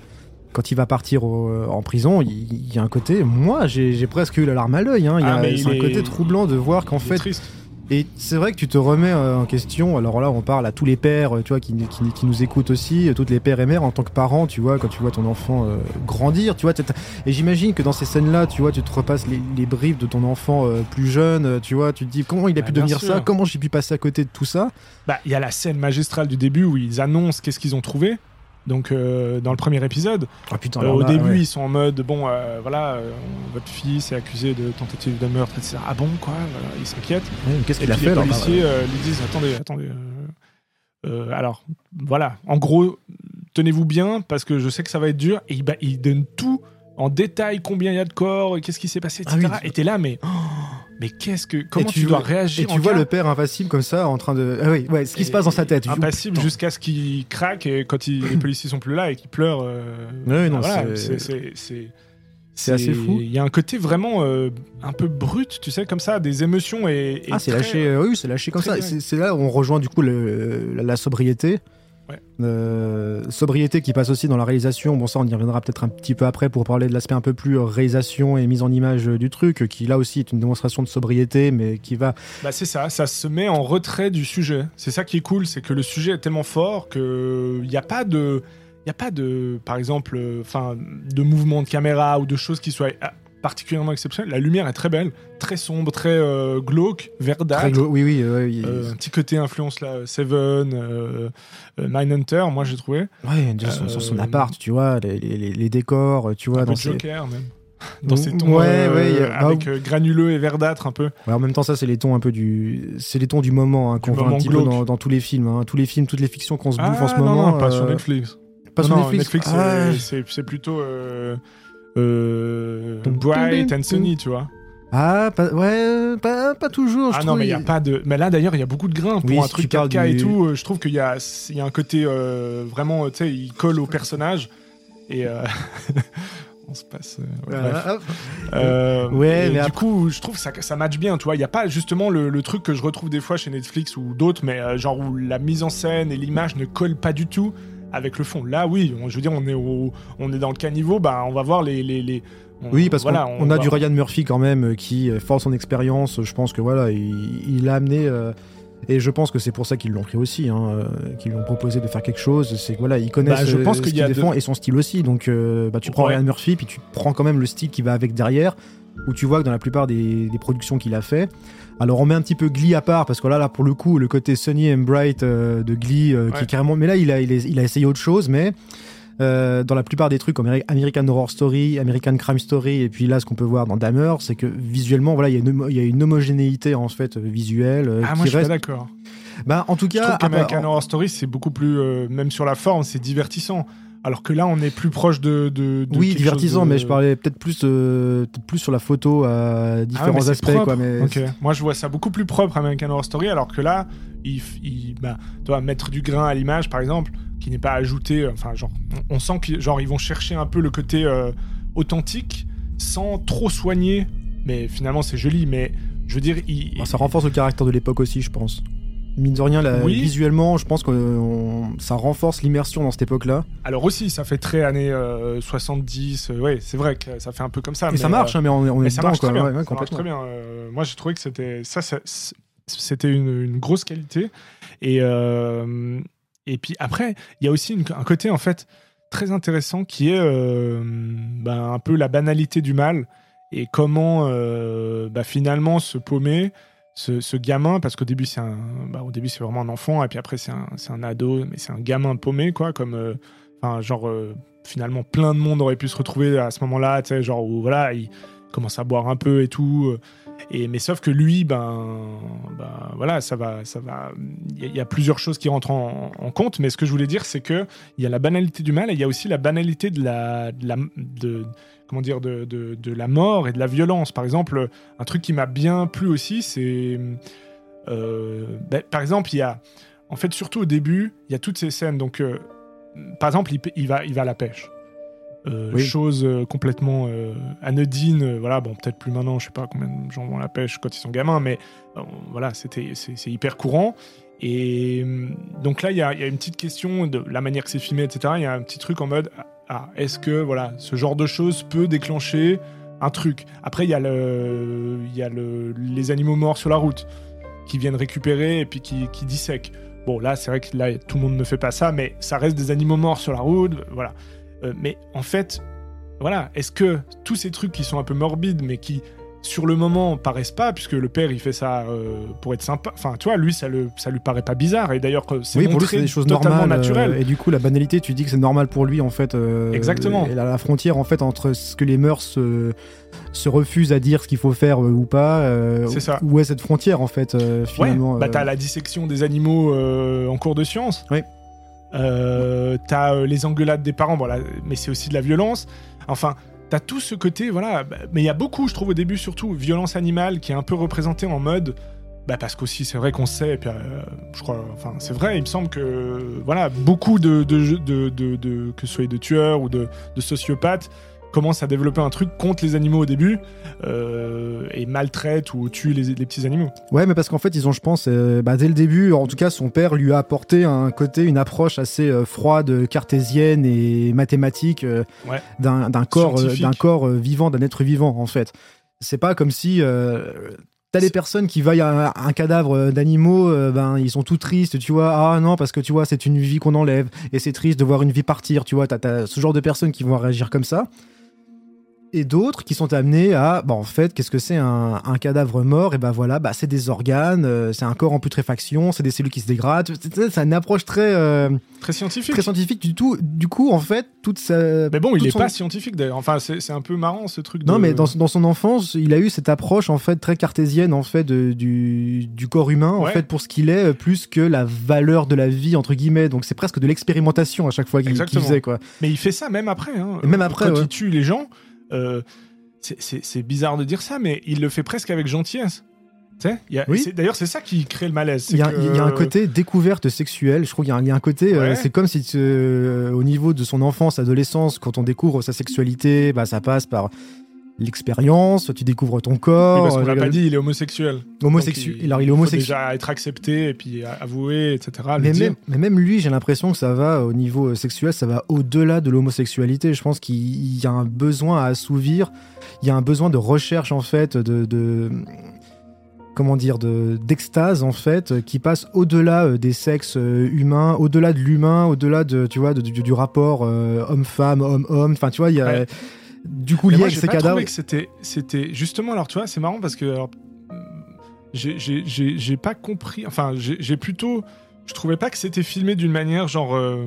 quand il va partir au- en prison, il, il y a un côté, moi j'ai presque eu la larme à l'œil. hein. Il y Ah, a- un est- côté troublant de voir qu'en fait, triste. Et c'est vrai que tu te remets euh, en question. Alors là, on parle à tous les pères, euh, tu vois, qui, qui- qui nous écoutent aussi, euh, toutes les pères et mères en tant que parents, tu vois, quand tu vois ton enfant euh, grandir, tu vois. Et j'imagine que dans ces scènes-là, tu vois, tu te repasses les, les briefs de ton enfant euh, plus jeune, tu vois, tu te dis comment il a Bah, pu devenir sûr. ça, comment j'ai pu passer à côté de tout ça? Bah, il y a la scène magistrale du début où ils annoncent qu'est-ce qu'ils ont trouvé. Donc, euh, dans le premier épisode, Ah putain, Euh, au là, début, ouais. ils sont en mode bon, euh, voilà, votre fils est accusé de tentative de meurtre, etc. Ah bon, quoi voilà, Ils s'inquiètent. Qu'est-ce qu'il a fait les policiers lui disent attendez, attendez. alors, voilà. En gros, tenez-vous bien parce que je sais que ça va être dur. Et il, bah, il donne tout en détail, combien il y a de corps, qu'est-ce qui s'est passé, etc. Ah oui. Et t'es là, mais oh, mais qu'est-ce que comment tu tu, dois réagir Et tu vois cas- le père impassible comme ça en train de. Ah oui, ouais, ce qui se passe dans sa tête. Impassible jusqu'à ce qu'il craque et quand il- les policiers sont plus là et qu'il pleure. euh, Ouais, non, voilà, c'est- c'est- assez fou. Il y a un côté vraiment euh, un peu brut, tu sais, comme ça, des émotions et. et Ah, c'est lâché, euh, oui, c'est lâché comme ça. C'est c'est là où on rejoint du coup le- la, la sobriété. Ouais. Euh, sobriété qui passe aussi dans la réalisation. Bon, ça, on y reviendra peut-être un petit peu après pour parler de l'aspect un peu plus euh, réalisation et mise en image euh, du truc, qui là aussi est une démonstration de sobriété, mais qui va. Bah, c'est ça, ça se met en retrait du sujet. C'est ça qui est cool, c'est que le sujet est tellement fort que il n'y a pas de. Il y a pas de, par exemple, enfin, de mouvement de caméra ou de choses qui soient ah, particulièrement exceptionnelles. La lumière est très belle, très sombre, très euh, glauque, verdâtre. Très glo- oui, oui, euh, oui. Euh, un petit côté influence là, Seven, euh, euh, Mindhunter, moi j'ai trouvé. ouais, déjà, sur, sur son euh, appart, tu vois, les, les- les décors, tu vois, un peu dans ses- Joker même. Dans ces tons Ouais, euh, ouais, a- avec bah, euh, granuleux et verdâtre un peu. Ouais, en même temps, ça, c'est les tons un peu du, c'est les tons du moment hein, qu'on voit un petit glauque. peu dans, dans tous les films, hein. tous les films, toutes les fictions qu'on se bouffe Ah, en ce non, moment. non, pas sur euh, Netflix. Pas Non, sur non, Netflix. c'est- Ah, c'est plutôt euh, Bright and Sunny, tu vois. Ah, pas, ouais, pas, pas toujours. je Ah non, mais il y a pas de. Mais là d'ailleurs, il y a beaucoup de grains pour Oui, un si truc parles 4K et du- tout. euh, Je trouve qu'il y a, il y a un côté euh, vraiment, tu sais, il colle au personnage et euh, on se passe. euh, ouais. Ah. Euh, Ouais, et mais du après- coup, je trouve que ça, ça match bien, tu vois. Il n'y a pas justement le, le truc que je retrouve des fois chez Netflix ou d'autres, mais euh, genre où la mise en scène et l'image ne collent pas du tout avec le fond. Là, oui, on- je veux dire, on est, au, on est dans le caniveau, bah, on va voir les. les, les- on- Oui, parce voilà, qu'on on a va- du Ryan Murphy quand même euh, qui, euh, fort son expérience, je pense que voilà, il, il a amené. euh, et je pense que c'est pour ça qu'ils l'ont pris aussi, hein, qu'ils lui ont proposé de faire quelque chose. C'est que voilà, ils connaissent Bah, je euh, pense ce qu'il a défend et son style aussi. Donc, euh, bah, tu prends Ouais. Ryan Murphy, puis tu prends quand même le style qui va avec derrière, où tu vois que dans la plupart des, des productions qu'il a fait. Alors, on met un petit peu Glee à part, parce que là, là pour le coup, le côté Sunny and Bright euh, de Glee, euh, qui est carrément. Mais là, il a, il, est- il a essayé autre chose, mais. euh, dans la plupart des trucs comme Ameri- American Horror Story, American Crime Story, et puis là, ce qu'on peut voir dans Dahmer, c'est que visuellement, voilà, il y, y a une homogénéité en fait visuelle Ah, qui moi, je suis reste. pas d'accord. Bah, en tout cas, ah, bah, qu'American Horror Story, c'est beaucoup plus. euh, même sur la forme, c'est divertissant. Alors que là, on est plus proche de. de, de oui, divertissant, de- mais je parlais peut-être plus, euh, plus sur la photo à Ah différents ouais, aspects, quoi. Mais. Moi, je vois ça beaucoup plus propre, American Horror Story, alors que là, il, il bah, mettre du grain à l'image, par exemple, qui n'est pas ajouté. euh, Enfin, genre, on, on sent qu'ils ils vont chercher un peu le côté euh, authentique, sans trop soigner. Mais finalement, c'est joli. Mais je veux dire, il, ça renforce le caractère de l'époque aussi, je pense. Mine de rien, là, Oui. visuellement, je pense que on- ça renforce l'immersion dans cette époque-là. alors aussi, ça fait très années euh, 70. euh, ouais, c'est vrai que ça fait un peu comme ça. Et mais, ça marche, euh, hein, mais on, est- on est ça dedans, marche quoi. très bien. Ouais, ouais, ça marche très bien. Euh, moi, j'ai trouvé que c'était ça, c'était une, une grosse qualité. Et euh, et puis après, il y a aussi une- un côté en fait très intéressant qui est euh, ben, un peu la banalité du mal et comment euh, bah, finalement se paumer. Ce, gamin, parce qu'au début c'est un, bah, au début c'est vraiment un enfant, et puis après c'est un, c'est un ado, mais c'est un gamin paumé quoi, comme, euh, genre euh, finalement plein de monde aurait pu se retrouver à ce moment-là, tu sais, genre où voilà, il commence à boire un peu et tout. euh, Et, mais sauf que lui, ben, ben voilà, ça va, ça va. Il y, a- plusieurs choses qui rentrent en, compte, mais ce que je voulais dire, c'est que il y a la banalité du mal et il y a aussi la banalité de la, de la- de- comment dire, de, de, de la mort et de la violence. Par exemple, un truc qui m'a bien plu aussi, c'est. euh, ben, par exemple, il y a. En fait, surtout au début, il y a toutes ces scènes. Donc, euh, par exemple, il, il va, il va à la pêche. Euh, Oui. Chose complètement anodine. voilà, bon, peut-être plus maintenant, je sais pas combien de gens vont à la pêche quand ils sont gamins, mais voilà, c'était, c'est, hyper courant. Et donc là, il y a, il y a une petite question de la manière que c'est filmé, etc. Il y a un petit truc en mode ah, est-ce que voilà, ce genre de choses peut déclencher un truc? Après, il y a, le, y a le, les animaux morts sur la route qui viennent récupérer et puis qui, qui dissèquent. Bon, là, c'est vrai que là, tout le monde ne fait pas ça, mais ça reste des animaux morts sur la route, voilà. Euh, mais en fait, voilà, est-ce que tous ces trucs qui sont un peu morbides, mais qui sur le moment paraissent pas, puisque le père il fait ça euh, pour être sympa, enfin tu vois, lui ça, le, ça lui paraît pas bizarre, et d'ailleurs que c'est Oui, pour lui, des choses totalement normales. euh, et du coup, la banalité, tu dis que c'est normal pour lui, en fait. euh, Exactement. Et la, la frontière, en fait, entre ce que les mœurs se, se refusent à dire ce qu'il faut faire euh, ou pas. euh, C'est ça. Où est cette frontière, en fait, euh, Ouais, finalement bah euh, t'as la dissection des animaux euh, en cours de science. Oui. Euh, t'as euh, les engueulades des parents, voilà, mais c'est aussi de la violence. Enfin, t'as tout ce côté, voilà. bah, mais il y a beaucoup, je trouve, au début, surtout, violence animale qui est un peu représentée en mode. Bah parce qu'aussi, c'est vrai qu'on sait, et puis euh, je crois, enfin, c'est vrai, il me semble que, voilà, beaucoup de, que ce soit de tueurs ou de sociopathes commencent à développer un truc contre les animaux au début euh, et maltraitent ou tuent les, les petits animaux. Ouais, mais parce qu'en fait, ils ont, je pense, euh, bah, dès le début, en tout cas, son père lui a apporté un côté, une approche assez euh, froide, cartésienne et mathématique Ouais. d'un corps, d'un corps vivant, d'un être vivant, en fait. C'est pas comme si t'as C'est- personnes qui voient un, un cadavre d'animaux, euh, ben ils sont tout tristes, tu vois. Ah non, parce que tu vois, c'est une vie qu'on enlève et c'est triste de voir une vie partir, tu vois. T'as as ce genre de personnes qui vont réagir comme ça. Et d'autres qui sont amenés à, bah en fait, qu'est-ce que c'est un, un cadavre mort? Et ben voilà, bah c'est des organes, euh, c'est un corps en putréfaction, c'est des cellules qui se dégradent. C'est- une approche très, euh, Très scientifique. très scientifique du tout. Du coup, en fait, toute sa. Mais bon, il toute est son- pas scientifique d'ailleurs. Enfin, c'est un peu marrant ce truc. Non, de... mais dans, dans son enfance, il a eu cette approche en fait très cartésienne en fait de- du, du corps humain en Ouais. fait pour ce qu'il est, euh, plus que la valeur de la vie entre guillemets. Donc c'est presque de l'expérimentation à chaque fois qu'il Exactement. faisait quoi. Mais il fait ça même après. Hein. Et même après, Quand ouais. il tue les gens, euh, c'est- bizarre de dire ça, mais il le fait presque avec gentillesse. Oui. D'ailleurs, c'est ça qui crée le malaise. Il y, a, c'est que- il y a un côté découverte sexuelle. Je trouve qu'il y a un, il y a un côté. euh, c'est comme si euh, au niveau de son enfance, adolescence, quand on découvre sa sexualité, bah ça passe par l'expérience. Tu découvres ton Oui, corps. parce qu'on l'a euh, pas dit, il est homosexuel. homosexuel. Donc, Alors il est faut homosexuel. déjà être accepté et puis avoué, etc. Mais même, mais même lui, j'ai l'impression que ça va au niveau euh, sexuel, ça va au-delà de l'homosexualité. Je pense qu'il il y a un besoin à assouvir, il y a un besoin de recherche en fait, de, de- comment dire, de d'extase en fait, qui passe au-delà euh, des sexes humains, au-delà de l'humain, au-delà de, tu vois, de- du, du rapport euh, homme-femme, homme-homme. Enfin, tu vois, il y a Ouais. Du coup lié moi, avec j'ai ces cadavres. c'était, c'était justement. Alors, tu vois, c'est marrant parce que alors, j'ai, j'ai, j'ai, j'ai pas compris. Enfin, j'ai, plutôt. Je trouvais pas que c'était filmé d'une manière genre euh,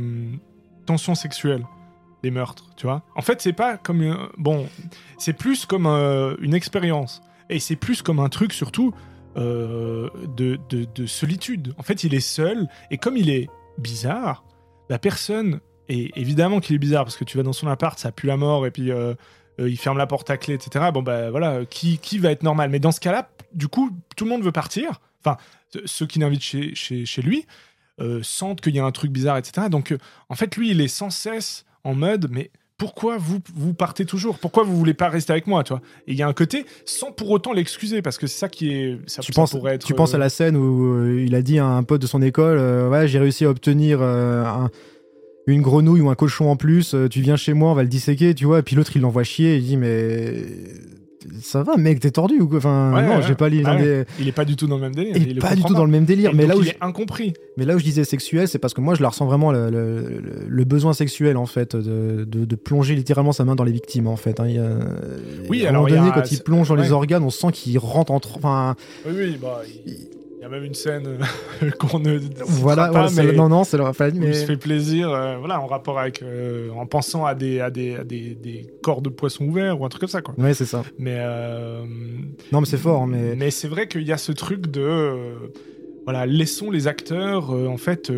tension sexuelle, les meurtres. Tu vois. En fait, c'est pas comme euh, bon, c'est plus comme euh, une expérience et c'est plus comme un truc surtout de, de, de solitude. En fait, il est seul et comme il est bizarre, la personne et évidemment qu'il est bizarre parce que tu vas dans son appart, ça pue la mort et puis euh, euh, il ferme la porte à clé, etc. Bon bah voilà, qui, qui va être normal? Mais dans ce cas-là, du coup, tout le monde veut partir. Enfin, ce- ceux qui l'invitent chez, chez, chez lui euh, sentent qu'il y a un truc bizarre, etc. Donc en fait, lui, il est sans cesse en mode, mais pourquoi vous, vous partez toujours? Pourquoi vous voulez pas rester avec moi, toi? Et il y a un côté sans pour autant l'excuser parce que c'est ça qui est. Ça, Tu ça penses, pourrait être, tu penses à la scène où il a dit à un pote de son école Ouais, j'ai réussi à obtenir un- une grenouille ou un cochon en plus, euh, tu viens chez moi, on va le disséquer, tu vois. Et puis l'autre, il l'envoie chier, il dit Mais ça va, mec, t'es tordu ou quoi? Enfin, Ouais, non, ouais, j'ai pas ouais. non, mais- Il est pas du tout dans le même délire. il est pas du tout dans le même délire. Et Mais là, où il je, est incompris. mais là où je disais sexuel, c'est parce que moi, je la ressens vraiment le, le- le- le besoin sexuel, en fait, de, de- de plonger littéralement sa main dans les victimes, en fait. hein. Il y a- Oui, à un alors, moment y a donné, un- quand il plonge dans les organes, on sent qu'il rentre entre. Enfin, Oui, oui, bah, il il y a même une scène euh, qu'on ne voilà, pas, c'est- mais non, non, c'est enfin, où mais- il se fait plaisir, euh, voilà, en rapport avec, euh, en pensant à des, à des, à des, des corps de poissons ouverts ou un truc comme ça, quoi. Ouais, c'est ça. Mais, euh, Non, mais c'est fort, mais. mais c'est vrai qu'il y a ce truc de, voilà, laissons les acteurs, en fait,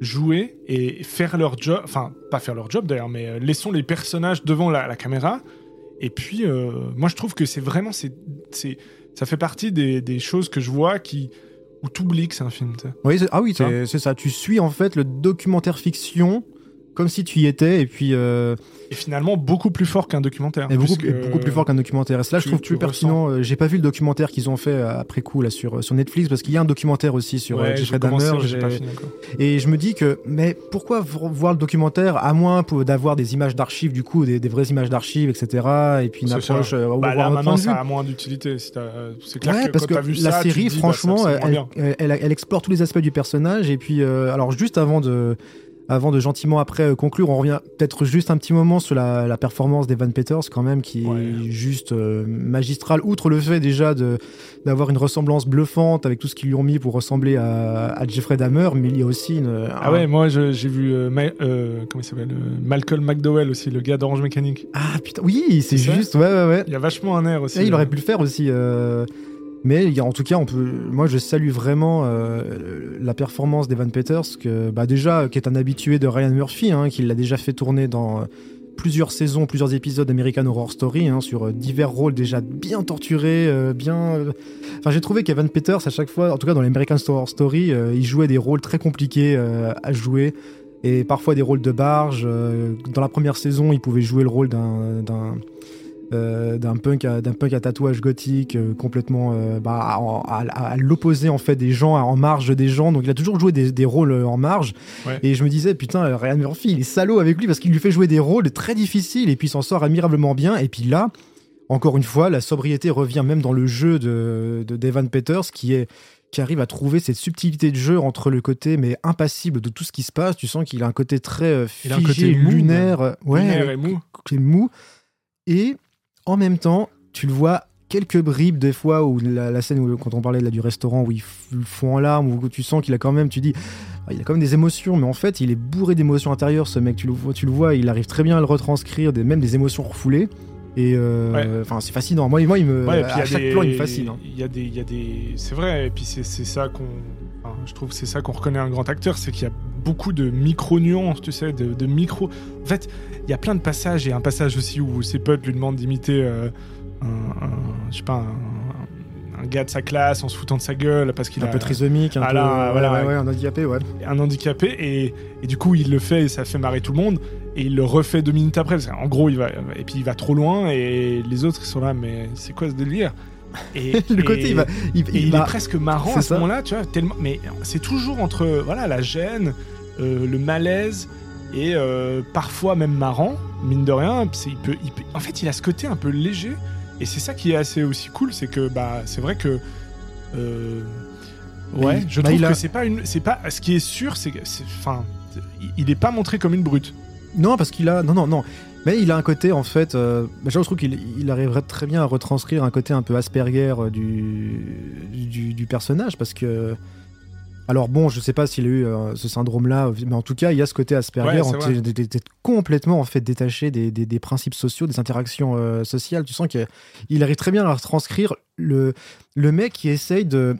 jouer et faire leur job, enfin pas faire leur job d'ailleurs, mais laissons les personnages devant la, la caméra. Et puis, moi je trouve que c'est vraiment, c'est, ça fait partie des, des choses que je vois qui où t'oublies que c'est un film. Oui, ah oui, c'est ça. Tu suis en fait le documentaire fiction comme si tu y étais, et puis euh, Et finalement beaucoup plus fort qu'un documentaire. et beaucoup, beaucoup plus fort qu'un documentaire. Et cela, je trouve tu plus pertinent. Euh, J'ai pas vu le documentaire qu'ils ont fait euh, après coup là sur sur Netflix parce qu'il y a un documentaire aussi sur Ouais, Jeffrey Dahmer. Et je me dis que, mais pourquoi vo- voir le documentaire à moins d'avoir des images d'archives, du coup, des, des vraies images d'archives, etc. Et puis une approche. ça. euh, Bah, là maintenant ça a moins d'utilité. C'est clair Ouais, que parce quand que t'as vu la ça, série, dis, bah, franchement, elle, elle- elle- elle explore tous les aspects du personnage. Et puis, euh, alors, juste avant de, avant de gentiment après euh, conclure, on revient peut-être juste un petit moment sur la, la performance d'Evan Peters, quand même, qui Ouais. est juste euh, magistrale. Outre le fait déjà de d'avoir une ressemblance bluffante avec tout ce qu'ils lui ont mis pour ressembler à, à Jeffrey Dahmer, mais il y a aussi une. Ah un- ouais, moi je- j'ai vu euh, Ma- euh, comment il s'appelle Malcolm McDowell aussi, le gars d'Orange Mécanique. Ah putain, oui, c'est juste, ouais, ouais, ouais. Il y a vachement un air aussi. Et il aurait pu le faire aussi. Mais en tout cas, on peut. Moi, je salue vraiment euh, la performance d'Evan Peters, que bah, déjà, qui est un habitué de Ryan Murphy, hein, qui l'a déjà fait tourner dans euh, plusieurs saisons, plusieurs épisodes d'American Horror Story, hein, sur euh, divers rôles déjà bien torturés, bien. Enfin, j'ai trouvé qu'Evan Peters, à chaque fois, en tout cas dans l'American Horror Story, il jouait des rôles très compliqués à jouer. Et parfois des rôles de barge. dans la première saison, il pouvait jouer le rôle d'un euh, d'un punk à, d'un punk à tatouage gothique euh, complètement euh, bah, à, à- à l'opposé en fait des gens en marge des gens donc il a toujours joué des, des rôles en marge Ouais. et je me disais putain Ryan Murphy il est salaud avec lui parce qu'il lui fait jouer des rôles très difficiles et puis il s'en sort admirablement bien et puis là encore une fois la sobriété revient même dans le jeu de, de Devan Peters qui est qui arrive à trouver cette subtilité de jeu entre le côté mais impassible de tout ce qui se passe tu sens qu'il a un côté très euh, Il a un figé côté lunaire ouais lunaire et mou. est mou. Et en même temps, tu le vois quelques bribes des fois où la, la scène où quand on parlait là, du restaurant où il f- le fond en larmes où tu sens qu'il a quand même tu dis ah, il a quand même des émotions mais en fait il est bourré d'émotions intérieures ce mec tu le vois tu le vois il arrive très bien à le retranscrire des, même des émotions refoulées et euh, enfin c'est fascinant moi, moi il me Ouais, à chaque des- plan il me fascine hein. Il y a des, il y a des, c'est vrai. Et puis c'est ça qu'on, enfin, je trouve, que c'est ça qu'on reconnaît un grand acteur, c'est qu'il y a beaucoup de micro nuances, tu sais, de, de micro. En fait, il y a plein de passages et un passage aussi où ses potes lui demandent d'imiter euh, un, un- je sais pas, un, un gars de sa classe en se foutant de sa gueule parce qu'il un a peu trisomique un Ah peu là, ouais, voilà, ouais, ouais. ouais, un handicapé ouais un handicapé et, et du coup il le fait et ça fait marrer tout le monde et il le refait deux minutes après parce qu'en gros il va et puis il va trop loin et les autres ils sont là mais c'est quoi ce délire? Et, le côté il va il, et il il va- est presque marrant à ce moment-là, tu vois, tellement. Mais c'est toujours entre voilà la gêne, euh, le malaise et euh, parfois même marrant, mine de rien. il peut, il peut- en fait, il a ce côté un peu léger et c'est ça qui est assez aussi cool, c'est que bah c'est vrai que. euh, ouais, Il- je bah, trouve a- que c'est pas une, c'est pas. Ce qui est sûr, c'est que, enfin, il- il est pas montré comme une brute. Non, parce qu'il a. Non, non, non. Mais il a un côté, en fait. Euh... je trouve qu'il il arriverait très bien à retranscrire un côté un peu Asperger euh, du, du, du personnage, parce que. Alors bon, je sais pas s'il a eu euh, ce syndrome-là, mais en tout cas, il y a ce côté Asperger, Ouais, d'être d'être complètement en fait détaché des, des- des principes sociaux, des interactions euh, sociales. Tu sens qu'il arrive très bien à retranscrire le, le mec qui essaye de,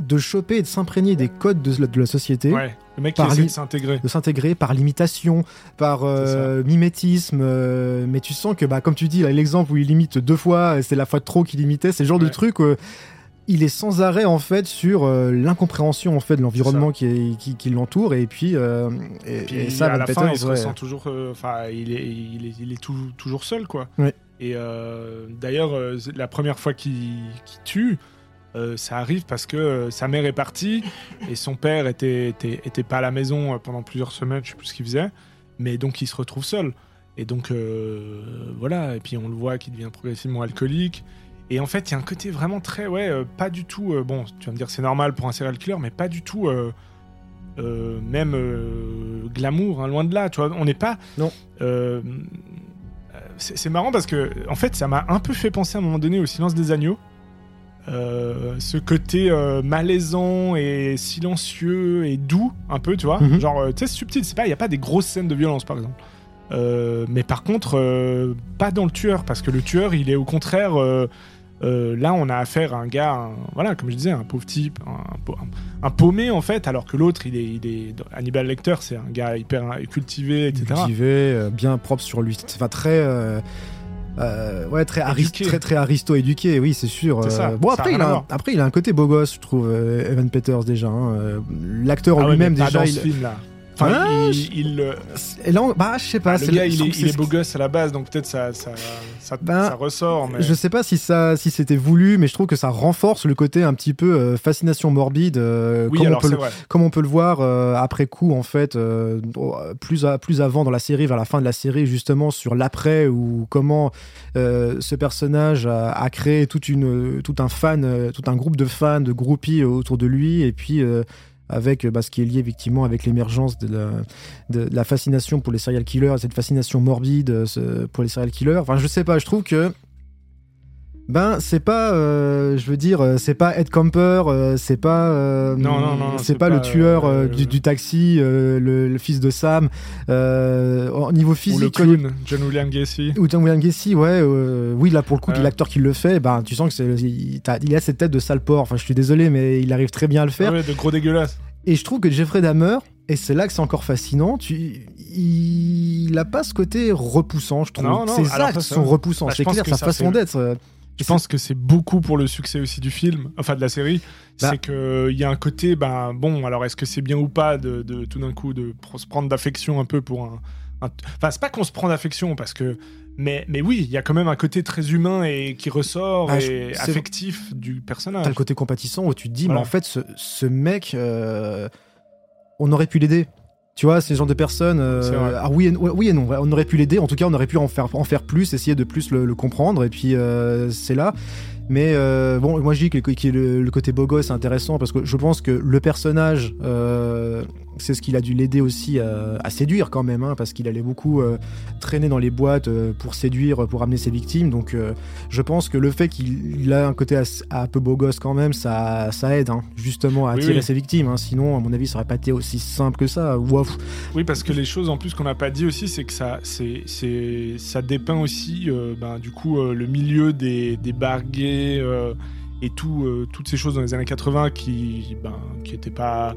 de choper et de s'imprégner des codes de, la- de la société Ouais, le mec qui Par essaie li- de s'intégrer. de s'intégrer par l'imitation, par euh, mimétisme. euh, mais tu sens que, bah, comme tu dis, l'exemple où il imite deux fois, euh, c'est la fois de trop qu'il imitait, c'est le genre de truc. euh, il est sans arrêt en fait sur l'incompréhension en fait de l'environnement qui, est- qui, qui l'entoure et puis, et, Puis et ça à la fin, il se ouais. ressent toujours. Enfin, il est, il est, il est tout- toujours seul, quoi. Ouais. Et d'ailleurs, la première fois qu'il qu'il tue, euh, ça arrive parce que euh, sa mère est partie et son père était, était, était pas à la maison euh, pendant plusieurs semaines, je sais plus ce qu'il faisait, mais donc il se retrouve seul. Et donc euh, voilà, et puis on le voit qu'il devient progressivement alcoolique. Et en fait, il y a un côté vraiment très, ouais, pas du tout. bon, tu vas me dire c'est normal pour un serial killer, mais pas du tout. même glamour, hein, loin de là. Tu vois, on n'est pas. Non. C'est marrant parce que, en fait, ça m'a un peu fait penser à un moment donné au silence des agneaux. Euh, ce côté euh, malaisant et silencieux et doux, un peu, tu vois. Mhm. Genre, euh, tu sais, subtil. C'est pas, il n'y a pas des grosses scènes de violence, par exemple. Mais par contre, pas dans le tueur, parce que le tueur, il est au contraire. là, on a affaire à un gars, un- voilà, comme je disais, un pauvre type, un, un- un paumé en fait, alors que l'autre, il est, il est Hannibal Lecter, c'est un gars hyper cultivé, etc. cultivé, bien propre sur lui. Enfin, très. Euh, ouais, très, Éduqué. très, très aristo éduqué, oui, c'est sûr. C'est Euh, ça, bon, ça après, il a, un- après, il a un côté beau gosse, je trouve, euh, Evan Peters, déjà. hein. Euh, L'acteur en Ah ouais, lui-même, déjà. dans il- ce film là. Enfin, Ah, il, il, euh, là, on- bah, je sais pas. le gars, je il est, il beau gosse à la base, donc peut-être ça, ça, ça, Ben, ça ressort. Mais... Je sais pas si ça, si c'était voulu, mais je trouve que ça renforce le côté un petit peu euh, fascination morbide, euh, oui, comme, on peut le, comme on peut le voir euh, après coup en fait, plus à, plus avant dans la série, vers la fin de la série justement sur l'après ou comment ce personnage a, a créé toute une, tout un fan, tout un groupe de fans, de groupies autour de lui, et puis avec euh, bah, ce qui est lié effectivement avec l'émergence de la, de la fascination pour les serial killers, cette fascination morbide euh, pour les serial killers. Enfin, je sais pas, je trouve que ben c'est pas, euh, je veux dire, euh, c'est pas Ed Camper, euh, c'est pas, euh, Non, non, non, c'est pas, pas, le tueur du, du taxi, le, le fils de Sam. Au niveau Ou le physique, clown, John William Gacy. ou John William Gacy, ouais, oui, là pour le coup, l'acteur qui le fait, ben tu sens que c'est, il, a cette tête de sale porc. Enfin, je suis désolé, mais il arrive très bien à le faire. Ah ouais, de gros dégueulasse. Et je trouve que Jeffrey Dahmer, et c'est là que c'est encore fascinant, tu, il a pas ce côté repoussant, je trouve. Non, non, Ses actes ça, sont repoussants, bah, c'est clair, sa façon d'être. Euh, Je pense que c'est beaucoup pour le succès aussi du film, enfin de la série. Bah. C'est qu'il y a un côté, ben bon, alors est-ce que c'est bien ou pas de, de- tout d'un coup de se prendre d'affection un peu pour un. un- Enfin, c'est pas qu'on se prend d'affection parce que. Mais, mais oui, il y a quand même un côté très humain et qui ressort Bah, et affectif du personnage. T'as le côté compatissant où tu te dis, Voilà. mais en fait, ce, ce mec, euh, on aurait pu l'aider. Tu vois, c'est le genre de euh, vrai. ah oui et, oui et non. On aurait pu l'aider. En tout cas, on aurait pu en faire, en faire plus, essayer de plus le, le comprendre. Et puis, euh, c'est là. Mais euh, bon, moi je dis que, que le, le côté beau gosse est intéressant parce que je pense que le personnage, euh, c'est ce qu'il a dû l'aider aussi à, à séduire quand même, hein, parce qu'il allait beaucoup euh, traîner dans les boîtes euh, pour séduire, pour amener ses victimes. Donc euh, je pense que le fait qu'il il a un côté assez- un peu beau gosse quand même, ça, ça aide hein, justement à attirer oui. ses victimes. hein. Sinon, à mon avis, ça aurait pas été aussi simple que ça. Wow. Oui, parce que les choses en plus qu'on n'a pas dit aussi, c'est que ça, c'est, c'est, ça dépeint aussi, euh, ben, du coup, euh, le milieu des, des euh, et tout, euh, toutes ces choses dans les années 80 qui, ben, qui étaient pas,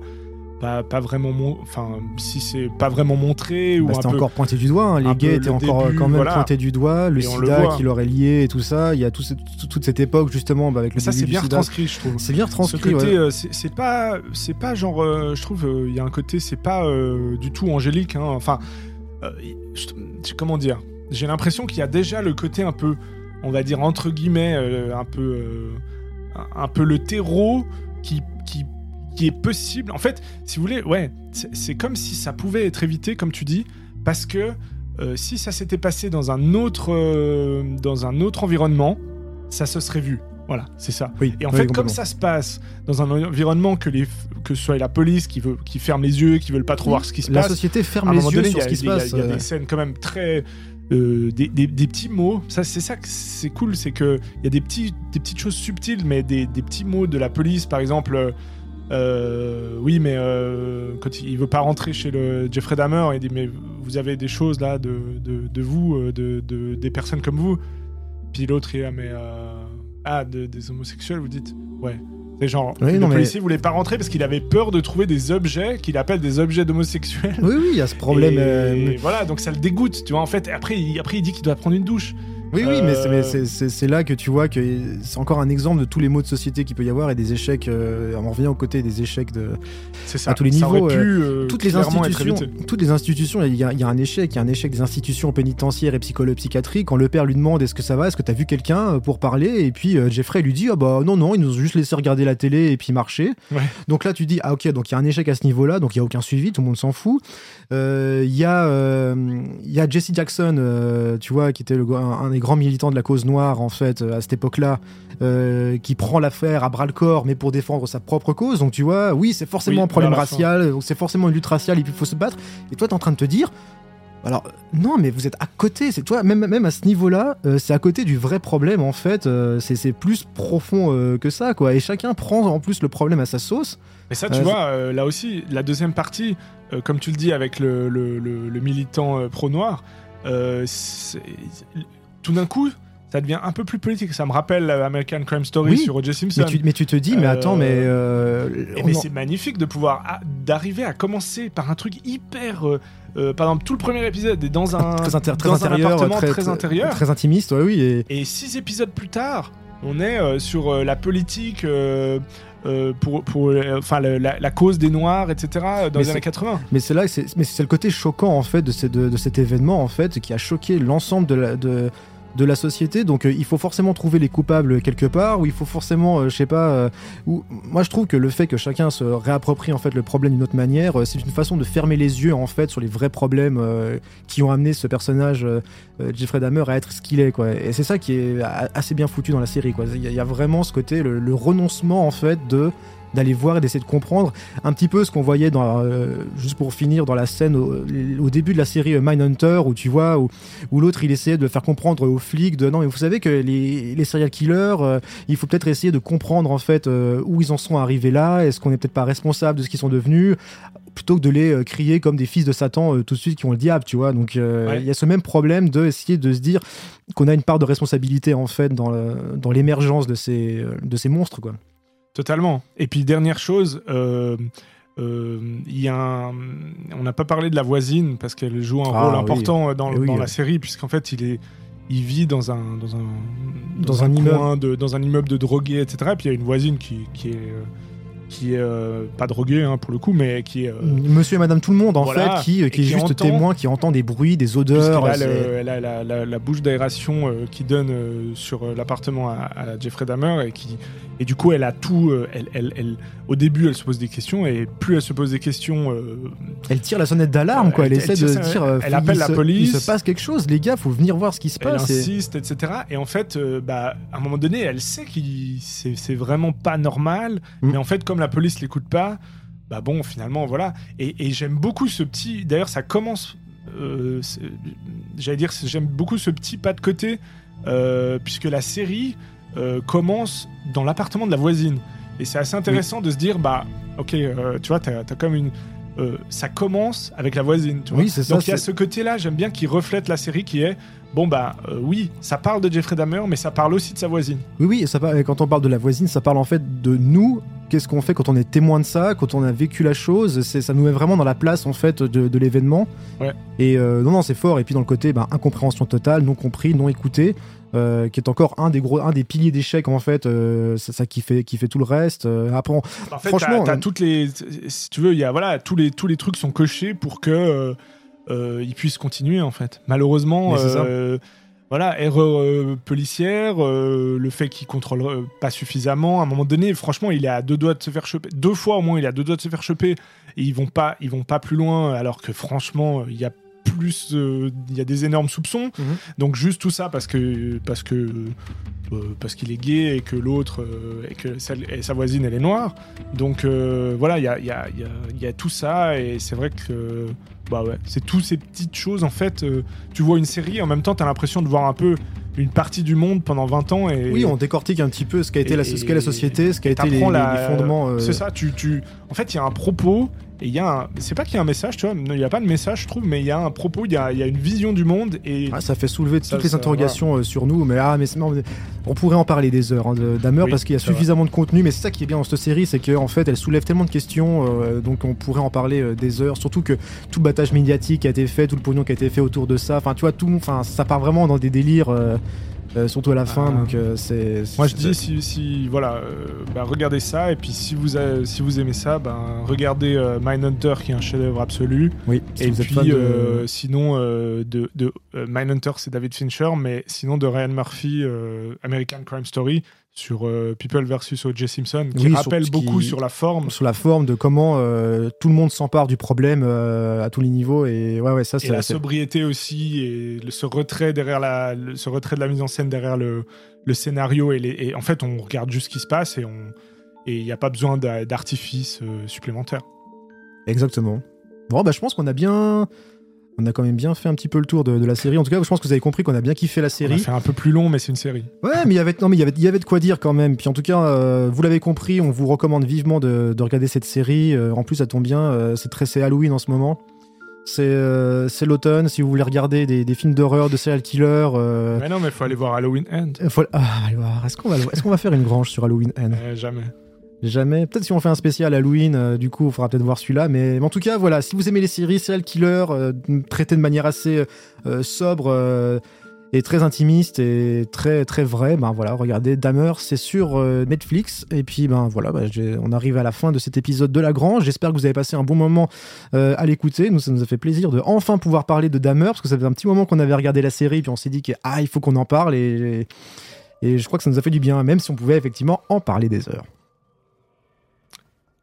pas, pas vraiment, mon- enfin, si c'est pas vraiment montré ou Bah, un c'était peu. encore pointé du doigt. hein. Les gays étaient le encore début, quand même voilà. pointés du doigt. Le Et le sida voit. qui leur est lié et tout ça. Il y a tout ce- tout- toute cette époque justement bah, avec le ça, c'est bien sida. retranscrit, je trouve. C'est bien Ce retranscrit. côté, ouais. euh, c'est pas, c'est pas genre, euh, je trouve, euh, il y a un côté, c'est pas euh, du tout angélique. hein. Enfin, euh, je- comment dire? J'ai l'impression qu'il y a déjà le côté un peu, on va dire entre guillemets, euh, un peu, euh, un, un peu le terreau qui, qui, est possible. En fait, si vous voulez, ouais, c'est comme si ça pouvait être évité, comme tu dis, parce que euh, si ça s'était passé dans un autre, euh, dans un autre environnement, ça se serait vu. Voilà, c'est ça. Oui, Et en oui, fait, comme ça se passe dans un environnement que, les, que ce soit la police qui, veut, qui ferme les yeux, qui veulent pas trop voir ce qui se la passe, société à ferme les yeux donné, sur a, ce qui se passe. il y a des scènes quand même très. euh, des, des- des petits mots, ça c'est ça que c'est cool, c'est que il y a des petits des petites choses subtiles, mais des, des petits mots de la police, par exemple. Euh, oui, mais euh, quand il, il veut pas rentrer chez le Jeffrey Dahmer, il dit mais vous avez des choses là de, de, de vous, euh, de, de- des personnes comme vous. Puis l'autre il est là mais euh, ah de- des homosexuels vous dites ouais. C'est genre Oui, le non, mais- policier voulait pas rentrer parce qu'il avait peur de trouver des objets qu'il appelle des objets d'homosexuels. Oui, oui, il y a ce problème. Et voilà, donc ça le dégoûte, tu vois. En fait, après, il, après, il dit qu'il doit prendre une douche. Oui, oui, mais c'est- Euh, mais c'est- là que tu vois que c'est encore un exemple de tous les mots de société qu'il peut y avoir et des échecs. euh, on revient aux côtés des échecs de, ça. À tous les Ça niveaux, pu, euh, toutes les institutions, toutes les institutions, il y, a, il y a un échec, il y a un échec des institutions pénitentiaires et psycholo psychiatriques. Quand le père lui demande est-ce que ça va, est-ce que t'as vu quelqu'un pour parler, et puis euh, Jeffrey lui dit ah bah non non, ils nous ont juste laissé regarder la télé et puis marcher. Ouais. Donc là tu dis ah ok donc il y a un échec à ce niveau-là, donc il y a aucun suivi, tout le monde s'en fout. Il y a y a Jesse Jackson, tu vois, qui était le, un, un grands militants de la cause noire en fait euh, à cette époque-là. euh, qui prend l'affaire à bras le corps, mais pour défendre sa propre cause. Donc tu vois, oui, c'est forcément Oui, un problème racial, donc c'est forcément une lutte raciale et puis il faut se battre. Et toi, t'es en train de te dire, alors non, mais vous êtes à côté. C'est toi, même même à ce niveau-là, euh, c'est à côté du vrai problème en fait. euh, c'est plus profond euh, que ça, quoi. Et chacun prend en plus le problème à sa sauce. Mais ça, tu Euh, vois, euh, là aussi, la deuxième partie, euh, comme tu le dis avec le, le- le- le militant euh, pro-noir, euh, tout d'un coup, ça devient un peu plus politique. Ça me rappelle American Crime Story Oui, sur O.J. Simpson. Mais tu, mais tu te dis, mais Euh, attends, mais. euh, mais en- c'est magnifique de pouvoir d'arriver à commencer par un truc hyper. euh, euh, par exemple, tout le premier épisode est dans un, très, un intérieur, appartement très, très, intérieur. très intimiste, ouais, oui. Et, Et six épisodes plus tard, on est euh, sur la politique. euh, pour, pour euh, enfin le- la, la cause des noirs etc dans Mais les années 80 Mais c'est là, que c'est, mais c'est le côté choquant en fait de, ces- de, de cet événement en fait qui a choqué l'ensemble de, de la société. Donc euh, il faut forcément trouver les coupables quelque part, ou il faut forcément, euh, je sais pas. euh, ou moi je trouve que le fait que chacun se réapproprie en fait le problème d'une autre manière, c'est une façon de fermer les yeux en fait sur les vrais problèmes qui ont amené ce personnage Jeffrey Dahmer à être ce qu'il est quoi. Et c'est ça qui est assez bien foutu dans la série quoi. Il y, a- vraiment ce côté le renoncement en fait de d'aller voir et d'essayer de comprendre un petit peu ce qu'on voyait dans euh, juste pour finir dans la scène au, au début de la série euh, Mindhunter où tu vois où, où l'autre il essayait de faire comprendre aux flics de non mais vous savez que les, les serial killers euh, il faut peut-être essayer de comprendre en fait euh, où ils en sont arrivés là. Est-ce qu'on n'est peut-être pas responsable de ce qu'ils sont devenus? Plutôt que de les crier comme des fils de Satan tout de suite qui ont le diable tu vois. Donc il Ouais. y a ce même problème de essayer de se dire qu'on a une part de responsabilité en fait dans l'émergence de ces de ces monstres quoi Totalement. Et puis dernière chose, euh, euh, il y a un- on n'a pas parlé de la voisine parce qu'elle joue un Ah, rôle oui. important dans, Eh oui, dans la série puisqu'en fait il est il vit dans un dans un Dans un immeuble. coin de dans un immeuble de drogués etc. Et puis il y a une voisine qui qui est euh, qui est euh, pas droguée hein, pour le coup mais qui est euh, Monsieur et Madame tout le monde en Voilà. fait qui, Et qui est juste entend- témoin qui entend des bruits des odeurs a, le- elle a la, la- la bouche d'aération euh, qui donne euh, sur euh, l'appartement à, à Jeffrey Dahmer et qui et du coup elle a tout euh, elle, elle, elle- au début elle se pose des questions et plus elle se pose des questions euh, Elle tire la sonnette d'alarme, quoi. Elle, Elle- essaie elle de dire. euh, elle appelle la se- police. Il se passe quelque chose, les gars, faut venir voir ce qui se elle passe. et- insiste etc et en fait euh, bah, à un moment donné elle sait que c'est c'est vraiment pas normal Mm. mais en fait comme la police l'écoute pas bah bon finalement voilà et, et j'aime beaucoup ce petit d'ailleurs ça commence euh, j'allais dire j'aime beaucoup ce petit pas de côté euh, puisque la série euh, commence dans l'appartement de la voisine et c'est assez intéressant de se dire bah ok tu vois t'as as comme une ça commence avec la voisine tu vois Oui, c'est ça. donc il y a ce côté-là, j'aime bien, qui reflète la série, qui est bon bah euh, oui, ça parle de Jeffrey Dahmer, mais ça parle aussi de sa voisine. Oui, oui, et ça parle- et quand on parle de la voisine, ça parle en fait de nous. Qu'est-ce qu'on fait quand on est témoin de ça, quand on a vécu la chose ça nous met vraiment dans la place en fait de, de l'événement. Ouais. Et euh, non, non, c'est fort. Et puis dans le côté ben, incompréhension totale, non compris, non écouté, euh, qui est encore un des gros, un des piliers d'échec en fait. euh, ça qui fait, qui fait tout le reste. Après, on- En fait, Franchement, t'as- toutes les, si tu veux, il y a voilà, tous les tous les trucs sont cochés pour que ils puissent continuer en fait. Malheureusement, Voilà, erreur euh, policière, euh, le fait qu'il contrôle euh, pas suffisamment. À un moment donné, franchement, il est à deux doigts de se faire choper. Deux fois au moins, il est à deux doigts de se faire choper. Et ils vont pas, ils vont pas plus loin. Alors que franchement, il y a plus, euh, il y a des énormes soupçons. Mhm. Donc juste tout ça parce que parce que euh, parce qu'il est gay et que l'autre euh, et que celle- et sa voisine elle est noire. Donc voilà, il y a, y, a, y, a, y a tout ça et c'est vrai que bah ouais, c'est toutes ces petites choses en fait. tu vois une série en même temps, t'as l'impression de voir un peu une partie du monde pendant 20 ans et oui, on décortique un petit peu ce qu'a été la, ce qu'est la société, ce qu'a été les, la- les fondements. euh, C'est ça, tu, tu... En fait, il y a un propos, et il y a un... C'est pas qu'il y a un message, tu vois, il n'y a pas de message, je trouve, mais il y a un propos, il y a, il y a une vision du monde, et... Ah, ça fait soulever Ça, toutes les ça, interrogations euh, sur nous, mais, ah, mais on pourrait en parler des heures hein, d'Hammer Oui, parce qu'il y a suffisamment de contenu, mais c'est ça qui est bien dans cette série, c'est qu'en fait elle soulève tellement de questions, euh, donc on pourrait en parler euh, des heures, surtout que tout le battage médiatique a été fait, tout le pognon qui a été fait autour de ça, enfin tu vois, tout, enfin ça part vraiment dans des délires, euh, euh, surtout à la fin, Ah. donc euh, c'est. Moi je dis si, si voilà euh, bah, regardez ça et puis si vous si vous aimez ça ben regardez euh, Mindhunter qui est un chef-d'œuvre absolu oui, si et vous êtes puis fan de- sinon de, de Mindhunter c'est David Fincher mais sinon de Ryan Murphy American Crime Story sur euh, People vs O.J. Simpson qui Oui, rappelle beaucoup qui- sur la forme sur la forme de comment euh, tout le monde s'empare du problème euh, à tous les niveaux et ouais ouais ça et la sobriété aussi et le- ce retrait derrière la le- ce retrait de la mise en scène derrière le, le scénario et, les- et en fait on regarde juste ce qui se passe et on et il n'y a pas besoin d'a- d'artifice supplémentaire. Exactement. Bon, bah, je pense qu'on a bien. On a quand même bien fait un petit peu le tour de, de la série. En tout cas, je pense que vous avez compris qu'on a bien kiffé la série. fait un peu plus long mais c'est une série. Ouais, mais il y avait, non, mais il y avait, il y avait de quoi dire quand même. Puis en tout cas, euh, vous l'avez compris, on vous recommande vivement de, de regarder cette série. Euh, en plus, ça tombe bien, euh, c'est très c'est Halloween en ce moment. C'est c'est l'automne, si vous voulez regarder des, des films d'horreur, de serial killer. Mais non, mais faut aller voir Halloween End. faut- ah, allez voir. Est-ce qu'on va, est-ce qu'on va faire une grange sur Halloween End? Jamais. Jamais. Peut-être si on fait un spécial Halloween, euh, du coup, il faudra peut-être voir celui-là. Mais, en tout cas, voilà, si vous aimez les séries, serial killer, euh, traitées de manière assez euh, sobre euh, et très intimiste et très très vrai, ben voilà, regardez Dahmer, c'est sur Netflix. Et puis ben voilà, ben, on arrive à la fin de cet épisode de La Grange. J'espère que vous avez passé un bon moment à l'écouter. Nous, ça nous a fait plaisir de enfin pouvoir parler de Dahmer parce que ça faisait un petit moment qu'on avait regardé la série, puis on s'est dit que ah, il faut qu'on en parle et je crois que ça nous a fait du bien, même si on pouvait effectivement en parler des heures.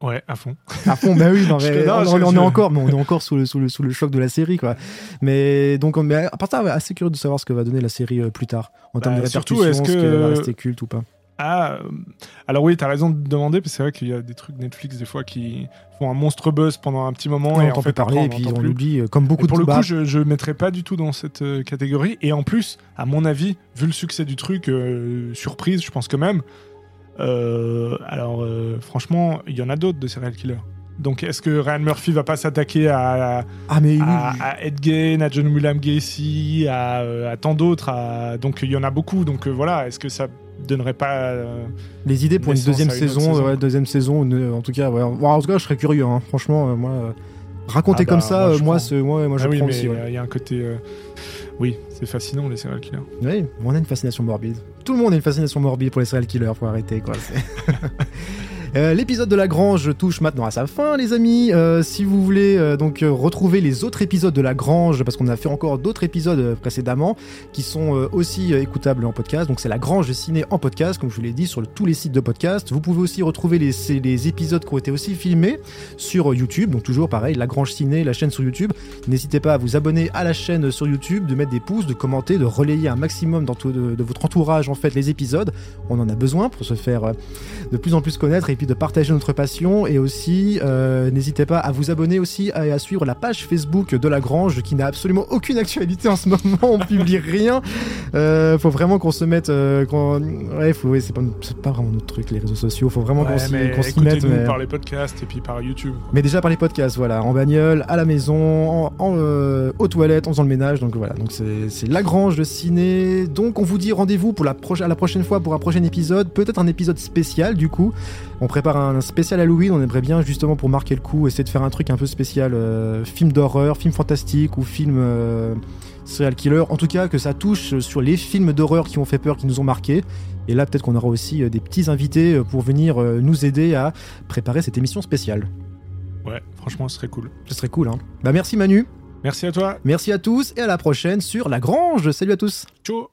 Ouais, à fond. À fond, bah oui, non, Je- mais non, on, est encore, mais on est encore sous le, sous le, sous le choc de la série, quoi. Mais donc, on- mais à part ça, assez curieux de savoir ce que va donner la série euh, plus tard, en termes Bah, de répercussions, est-ce ce que- qu'elle va rester culte ou pas. Ah, euh, alors oui, t'as raison de demander, parce que c'est vrai qu'il y a des trucs Netflix des fois qui font un monstre buzz pendant un petit moment Ouais, et on en fait parler et puis on l'oublie, euh, comme beaucoup Et pour de le bah, coup, je, je mettrais pas du tout dans cette euh, catégorie. Et en plus, à mon avis, vu le succès du truc, euh, surprise, je pense que même. Euh, alors, euh, franchement, il y en a d'autres de serial killers. Donc, est-ce que Ryan Murphy va pas s'attaquer à, Ah, mais oui, à, oui. à Ed Gein, à John William Gacy, à, euh, à tant d'autres Donc, il y en a beaucoup. Donc, voilà, est-ce que ça donnerait pas. les idées pour une deuxième une saison, ouais, deuxième saison, une- en tout cas, ouais. En tout cas, je serais curieux, hein. franchement, euh, moi, raconter Ah bah, comme ça, moi, je moi, prends. c'est- moi, je ah oui, prends aussi. ouais. il y a un côté. euh, Oui, c'est fascinant, les serial killers. Oui, on a une fascination morbide. Tout le monde a une fascination morbide pour les serial killers, faut arrêter quoi. Euh, L'épisode de la Grange touche maintenant à sa fin, les amis. Euh, si vous voulez euh, donc retrouver les autres épisodes de la Grange, parce qu'on a fait encore d'autres épisodes précédemment qui sont aussi écoutables en podcast. Donc c'est la Grange ciné en podcast, comme je vous l'ai dit, sur tous les sites de podcast. Vous pouvez aussi retrouver les, épisodes qui ont été aussi filmés sur YouTube. Donc toujours pareil, la Grange ciné, la chaîne sur YouTube. N'hésitez pas à vous abonner à la chaîne sur YouTube, de mettre des pouces, de commenter, de relayer un maximum dans de, de votre entourage en fait les épisodes. On en a besoin pour se faire de plus en plus connaître puis de partager notre passion. Et aussi, euh, n'hésitez pas à vous abonner aussi et à suivre la page Facebook de la Grange qui n'a absolument aucune actualité en ce moment. On publie rien. Euh, faut vraiment qu'on se mette. euh, qu'on- ouais, faut, ouais, c'est pas, vraiment notre truc les réseaux sociaux. Faut vraiment qu'on s'y mette. mais- par les podcasts et puis par YouTube. mais déjà par les podcasts, voilà, en bagnole, à la maison, en, en, aux toilettes, en faisant le ménage. Donc voilà, donc c'est c'est Lagrange de ciné. Donc on vous dit rendez-vous pour la, proche- à la prochaine fois pour un prochain épisode, peut-être un épisode spécial du coup. On prépare un spécial Halloween, on aimerait bien justement pour marquer le coup, essayer de faire un truc un peu spécial, euh, film d'horreur, film fantastique ou film euh, serial killer. En tout cas, que ça touche sur les films d'horreur qui ont fait peur, qui nous ont marqué. Et là, peut-être qu'on aura aussi euh, des petits invités pour venir nous aider à préparer cette émission spéciale. Ouais, franchement, ce serait cool. Ce serait cool, hein. Bah merci Manu, Merci à toi. merci à tous et à la prochaine sur La Grange. Salut à tous. Ciao.